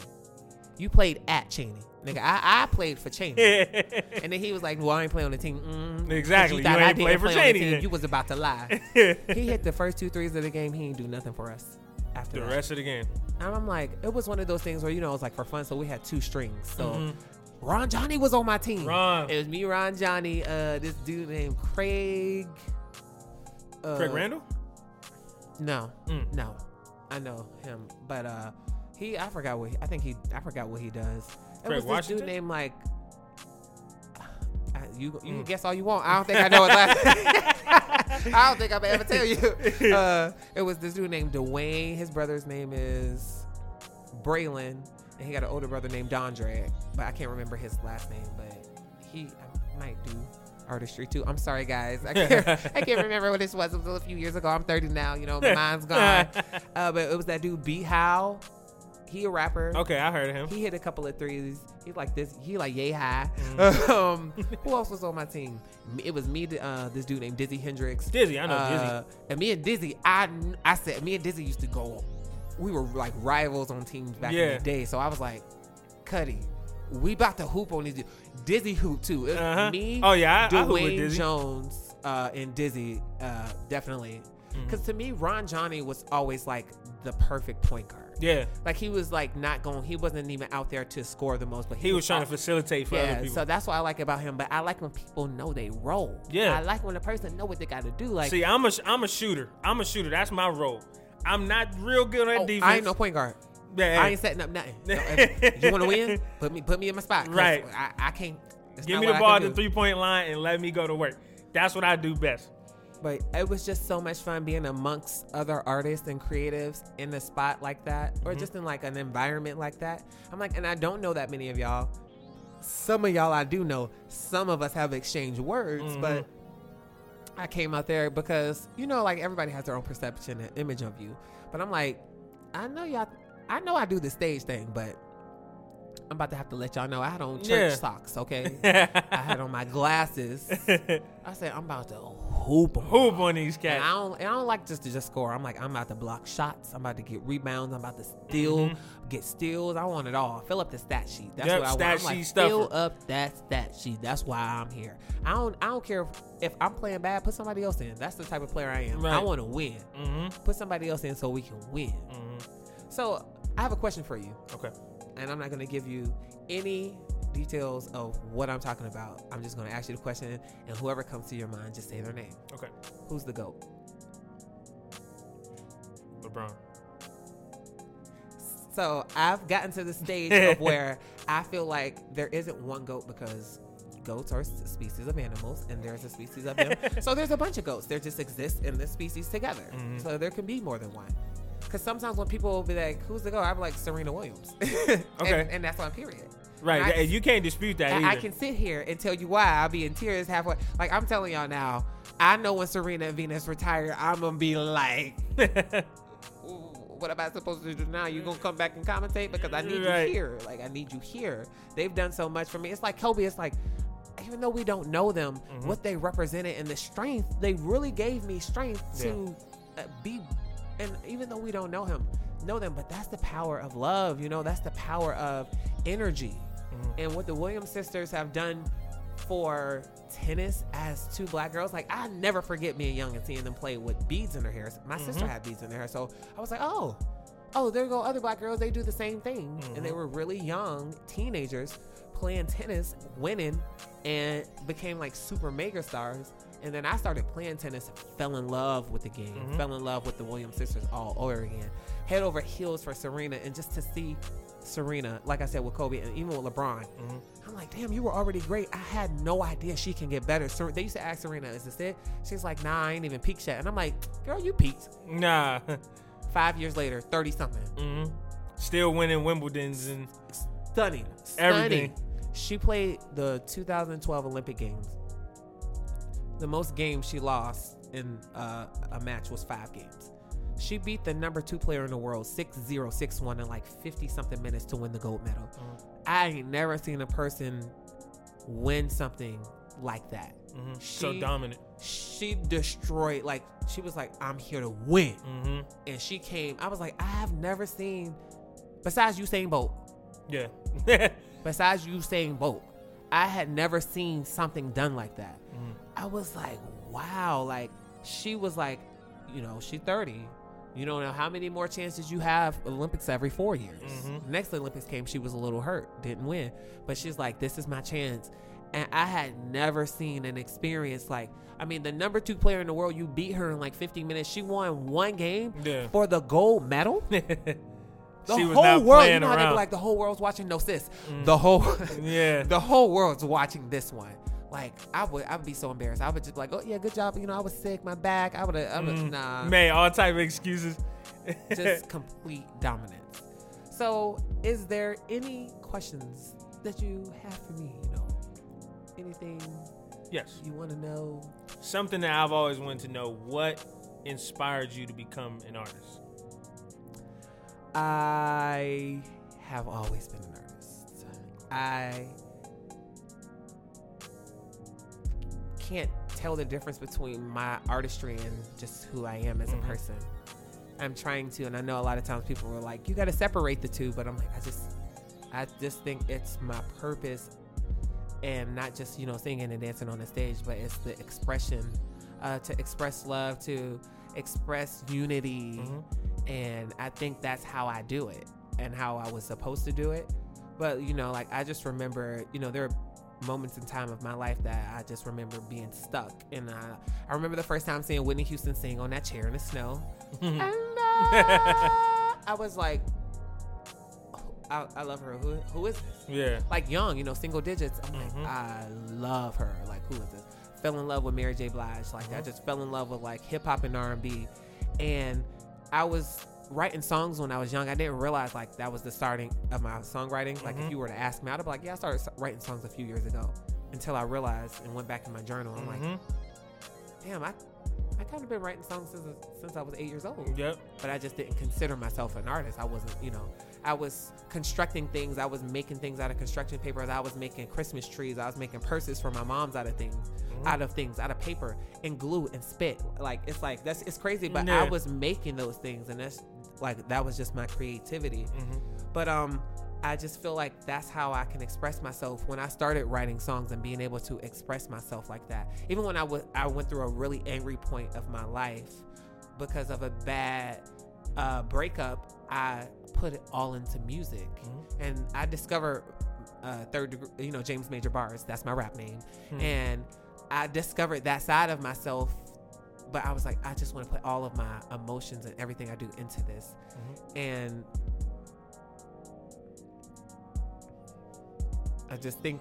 You played at Cheney. Nigga, I, I played for Cheney. and then he was like, well, I ain't play on the team. Mm, Exactly. You thought ain't didn't play for the Cheney You was about to lie. he hit the first two threes of the game. He didn't do nothing for us after the that. rest of the game. And I'm like, it was one of those things where you know it was like for fun, so we had two strings. So Mhm. Ron Johnny was on my team. Ron. It was me, Ron Johnny, uh, this dude named Craig. Uh, Craig Randall? No, Mm. no, I know him, but uh, he I forgot what he, I think he I forgot what he does. It Craig was this Washington? dude named like. You you can Mm. guess all you want. I don't think I know his last. I don't think I'm ever tell you. Uh, it was this dude named Dwayne. His brother's name is Braylon, and he got an older brother named Dondre, but I can't remember his last name. But he I might do artistry too. I'm sorry, guys. I can't, I can't remember what this was. It was a few years ago. I'm 30 now. You know, my mind's gone. Uh, but it was that dude B How. He a rapper. Okay, I heard him. He hit a couple of threes. He like this. He like yay high. Mm. um, who else was on my team? It was me. Uh, this dude named Dizzy Hendrix. Dizzy, I know Uh, And me and Dizzy, I I said me and Dizzy used to go. We were like rivals on teams back Yeah. in the day. So I was like, Cuddy, we about to hoop on these. Dizzy hoop too. It was Uh-huh. Me, Oh, yeah, I- I with Dwayne Dizzy. Jones, uh, and Dizzy, uh, definitely. Because to me, Ron Johnny was always like the perfect point guard. Yeah, Like he was like not going. He wasn't even out there to score the most, but he, he was trying to facilitate for yeah, other people. so that's what I like about him. But I like when people know they roll. Yeah. I like when a person know what they got to do. Like, See, I'm a I'm a shooter. I'm a shooter. That's my role. I'm not real good at oh, defense. I ain't no point guard. Yeah, I ain't setting up nothing. So, if you want to win? Put me, put me in my spot. Right. I, I can't. Give me the ball at the three point line and let me go to work. That's what I do best. But it was just so much fun being amongst other artists and creatives in the spot like that, or Mhm. just in like an environment like that. I'm like, and I don't know that many of y'all. Some of y'all I do know. Some of us have exchanged words, Mhm. but I came out there because you know, like everybody has their own perception and image of you. But I'm like, I know y'all. I know I do the stage thing, but I'm about to have to let y'all know I had on church Yeah. socks. Okay, I had on my glasses. I said I'm about to hoop 'em. Hoop on these And I cats. don't, and I don't like just to just score. I'm like, I'm about to block shots. I'm about to get rebounds. I'm about to steal, Mhm. get steals. I want it all. Fill up the stat sheet. That's Yep, what I stat want. I'm like, stuffer. fill up that stat sheet. That's why I'm here. I don't, I don't care if, if I'm playing bad. Put somebody else in. That's the type of player I am. I want to win. Mm-hmm. Put somebody else in so we can win. Mm-hmm. So I have a question for you, Okay. and I'm not going to give you any details of what I'm talking about. I'm just going to ask you the question, and whoever comes to your mind, just say their name. Okay. Who's the goat? LeBron. So I've gotten to the stage of where I feel like there isn't one goat because goats are species of animals and there's a species of them. so there's a bunch of goats. They just exist in this species together. Mhm. So there can be more than one. Because sometimes when people will be like, "Who's the goat?" I'm like Serena Williams. okay, Okay. and, and that's on period. Right. I- and you can't dispute that I, I can sit here and tell you why I'll be in tears halfway. Like I'm telling y'all now, I know when Serena and Venus retire, I'm gonna be like, what am I supposed to do now? You gonna come back and commentate because I need Right. you here. Like I need you here. They've done so much for me. It's like Kobe. It's like even though we don't know them, Mhm. what they represented and the strength they really gave me strength to uh, be and even though we don't know him, know them, but that's the power of love. You know, that's the power of energy. And what the Williams sisters have done for tennis as two black girls. Like I never forget being young and seeing them play with beads in their hair. My sister Mhm. had beads in her hair, so I was like, oh, oh, there go other black girls. They do the same thing, and they Mhm. were really young teenagers playing tennis, winning, and became like super mega stars. And then I started playing tennis, fell in love with the game, Mhm. fell in love with the Williams sisters all over again. Head over heels for Serena, and just to see Serena, like I said with Kobe, and even with LeBron, Mhm. I'm like, damn, you were already great. I had no idea she can get better. They used to ask Serena, is this it? She's like, nah, I ain't even peaked yet. And I'm like, girl, you peaked. Nah. Five years later, 30 something. hmm Still winning Wimbledon's and Stunning. Everything. Stunning. She played the 2012 Olympic Games. The most games she lost in uh, a match was five games. She beat the number two player in the world 6 0, 6 1 in like 50 something minutes to win the gold medal. Mhm. I ain't never seen a person win something like that. mhm. so dominant. She destroyed, like, she was like, I'm here to win. hmm And she came, I was like, I have never seen, besides Usain Bolt, Yeah. besides Usain Bolt, I had never seen something done like that. Mhm. I was like, wow. Like, she was like, you know, she's 30. You don't know how many more chances you have Olympics every four years. Mhm. Next Olympics came, she was a little hurt, didn't win. But she's like, this is my chance. And I had never seen an experience like, I mean, the number two player in the world, you beat her in like 15 minutes. She won one game Yeah. for the gold medal. The she was whole world, you know how they be like, the whole world's watching. No, sis, Mm. the whole, yeah. the whole world's watching this one. Like, I would, I would be so embarrassed. I would just be like, oh yeah, good job. You know, I was sick, my back. I would have, I would, Mm. nah, Made all type of excuses. just complete dominance. So, is there any questions that you have for me? You know, anything yes. you want to know? Something that I've always wanted to know. What inspired you to become an artist? I have always been an artist. I can't tell the difference between my artistry and just who I am as Mhm. a person. I'm trying to, and I know a lot of times people are like, "You got to separate the two," but I'm like, I just, I just think it's my purpose, and not just you know singing and dancing on the stage, but it's the expression, uh, to express love, to express unity Mhm. and I think that's how I do it and how I was supposed to do it. But you know, like I just remember, you know, there are moments in time of my life that I just remember being stuck, and I, I remember the first time seeing Whitney Houston sing on that chair in the snow, and uh, I was like, I, I love her. Who, who is this? yeah. Like young, you know, single digits. I'm like, Mhm. I love her. Like, who is this? Fell in love with Mary J. Blige. Like, I Mhm. just fell in love with like hip hop and R and B, and I was writing songs when I was young. I didn't realize like that was the starting of my songwriting. Like, if Mhm. you were to ask me, I'd be like, yeah, I started writing songs a few years ago. Until I realized and went back in my journal. I'm like, Mhm. damn, I, I kind of been writing songs since since I was eight years old Yep. but I just didn't consider myself an artist. I wasn't, you know, I was constructing things. I was making things out of construction papers. I was making Christmas trees. I was making purses for my mom's out of things, Mhm. out of things, out of paper and glue and spit. Like it's like that's it's crazy, but Yeah. I was making those things, and that's like that was just my creativity. Mhm. But um, I just feel like that's how I can express myself. When I started writing songs and being able to express myself like that, even when I was I went through a really angry point of my life because of a bad uh, breakup, I put it all into music, Mhm. and I discovered uh, third degree. You know, James Major Bars. That's my rap name, Mhm. and I discovered that side of myself. But I was like, I just want to put all of my emotions and everything I do into this, Mhm. and I just think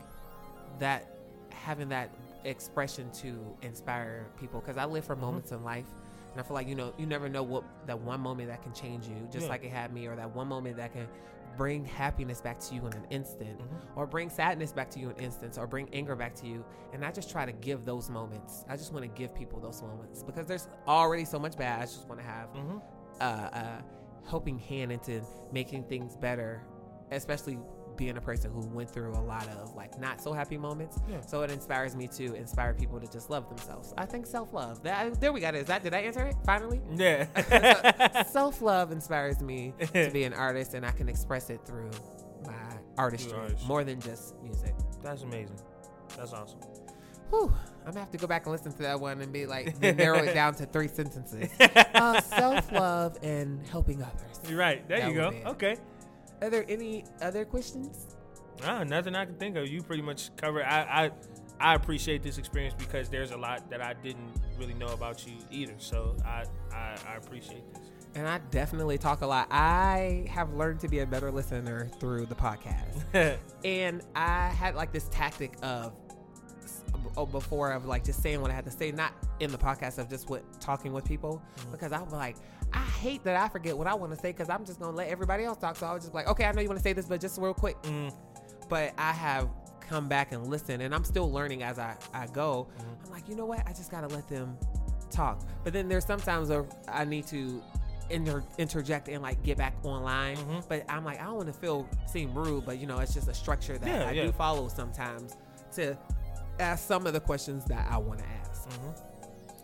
that having that expression to inspire people because I live for Mm-hmm. moments in life and I feel like you know you never know what that one moment that can change you just Yeah. like it had me or that one moment that can bring happiness back to you in an instant Mhm. or bring sadness back to you in an instant or bring anger back to you and I just try to give those moments I just want to give people those moments because there's already so much bad I just want to have Mhm. uh, uh, helping hand into making things better, especially being a person who went through a lot of like not so happy moments. Yeah. So it inspires me to inspire people to just love themselves. I think self love. That there we got it. Is that did I answer it finally? Yeah. self love inspires me to be an artist, and I can express it through my artistry artistry. more than just music. That's amazing. That's awesome. Whew, I'm gonna have to go back and listen to that one and be like narrow it down to three sentences. Uh, self love and helping others. You're right. There That you go. it. Okay. Are there any other questions? Ah, nothing I can think of. You pretty much covered. I, I I appreciate this experience because there's a lot that I didn't really know about you either. So I I, I appreciate this. And I definitely talk a lot. I have learned to be a better listener through the podcast. and I had like this tactic of before of like just saying what I had to say, not in the podcast of just with talking with people, because I was like, I hate that I forget what I want to say because I'm just gonna let everybody else talk. So I was just like, okay, I know you want to say this, but just real quick. Mm, But I have come back and listened, and I'm still learning as I I go. Mhm. I'm like, you know what? I just gotta let them talk. But then there's sometimes where I need to inter- interject and like get back online. Mhm. But I'm like, I don't want to feel seem rude, but you know, it's just a structure that Yeah, I yeah. do follow sometimes to ask some of the questions that I want to ask. mhm.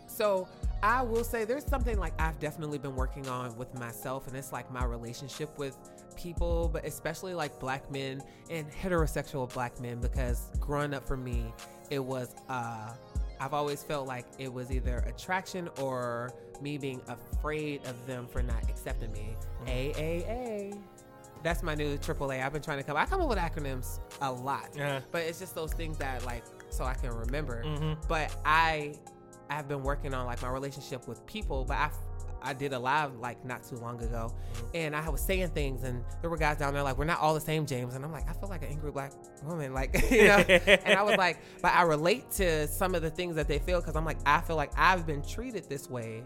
So I will say there's something like I've definitely been working on with myself, and it's like my relationship with people, but especially like black men and heterosexual black men, because growing up for me, it was uh I've always felt like it was either attraction or me being afraid of them for not accepting me. AAA. That's my new AAA. I've been trying to come. I come up with acronyms a lot, Yeah. but it's just those things that like so I can remember. Mhm. but I I've been working on like my relationship with people, but I I did a live like not too long ago, and I was saying things, and there were guys down there like we're not all the same, James, and I'm like I feel like an angry black woman, like you know, and I was like, but I relate to some of the things that they feel because I'm like I feel like I've been treated this way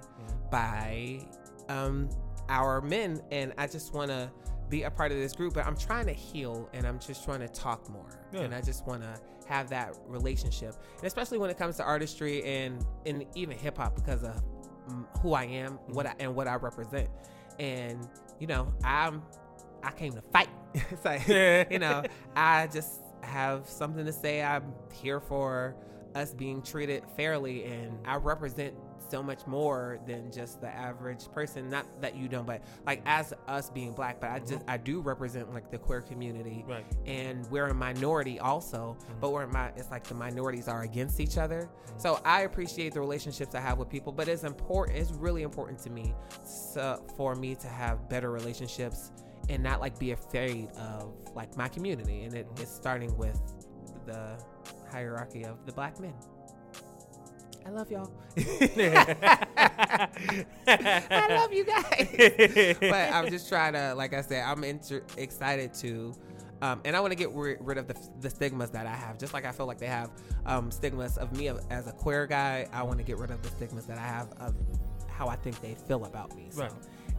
by um our men, and I just want to be a part of this group, but I'm trying to heal, and I'm just trying to talk more, Yeah. and I just want to have that relationship, and especially when it comes to artistry and and even hip hop because of who I am, mm-hmm. what I, and what I represent, and you know I'm I came to fight. it's like you know I just have something to say. I'm here for us being treated fairly, and I represent so much more than just the average person. Not that you don't, but like as us being black, but I mm-hmm. just I do represent like the queer community. Right. and we're a minority also mm-hmm. but we're my it's like the minorities are against each other. Mm-hmm. So i appreciate the relationships i have with people but it's important it's really important to me so, for me to have better relationships and not like be afraid of like my community. And it, it's starting with the hierarchy of the black men i love y'all i love you guys but I'm just trying to, like I said, I'm inter- excited to, um, and I want to get ri- rid of the, the stigmas that I have. Just like I feel like they have um, stigmas of me as a queer guy, I want to get rid of the stigmas that I have of how I think they feel about me. So Right.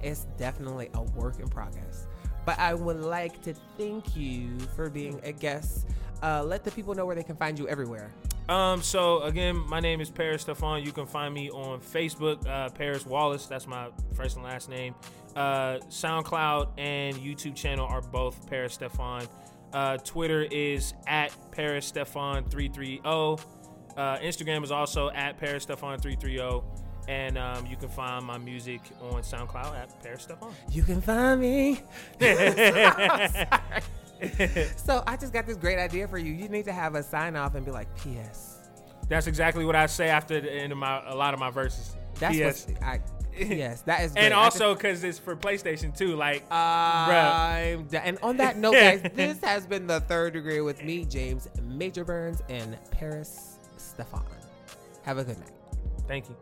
it's definitely a work in progress. But I would like to thank you for being a guest. Uh, let the people know where they can find you everywhere. Um, so again, my name is Paris Stefan. You can find me on Facebook, uh, Paris Wallace. That's my first and last name. Uh, SoundCloud and YouTube channel are both Paris Stefan. Uh, Twitter is at Paris Stefan three three zero. Uh, Instagram is also at Paris Stefan three three zero. And um, you can find my music on SoundCloud at Paris Stefan. You can find me. so I just got this great idea for you. You need to have a sign off and be like, P.S. That's exactly what I say after the end of my a lot of my verses. That's P.S. what I. Yes, that is. Great. and also because it's for PlayStation too. Like, I'm and on that note, guys, this has been the third degree with me, James Major Burns, and Paris Stefan. Have a good night. thank you.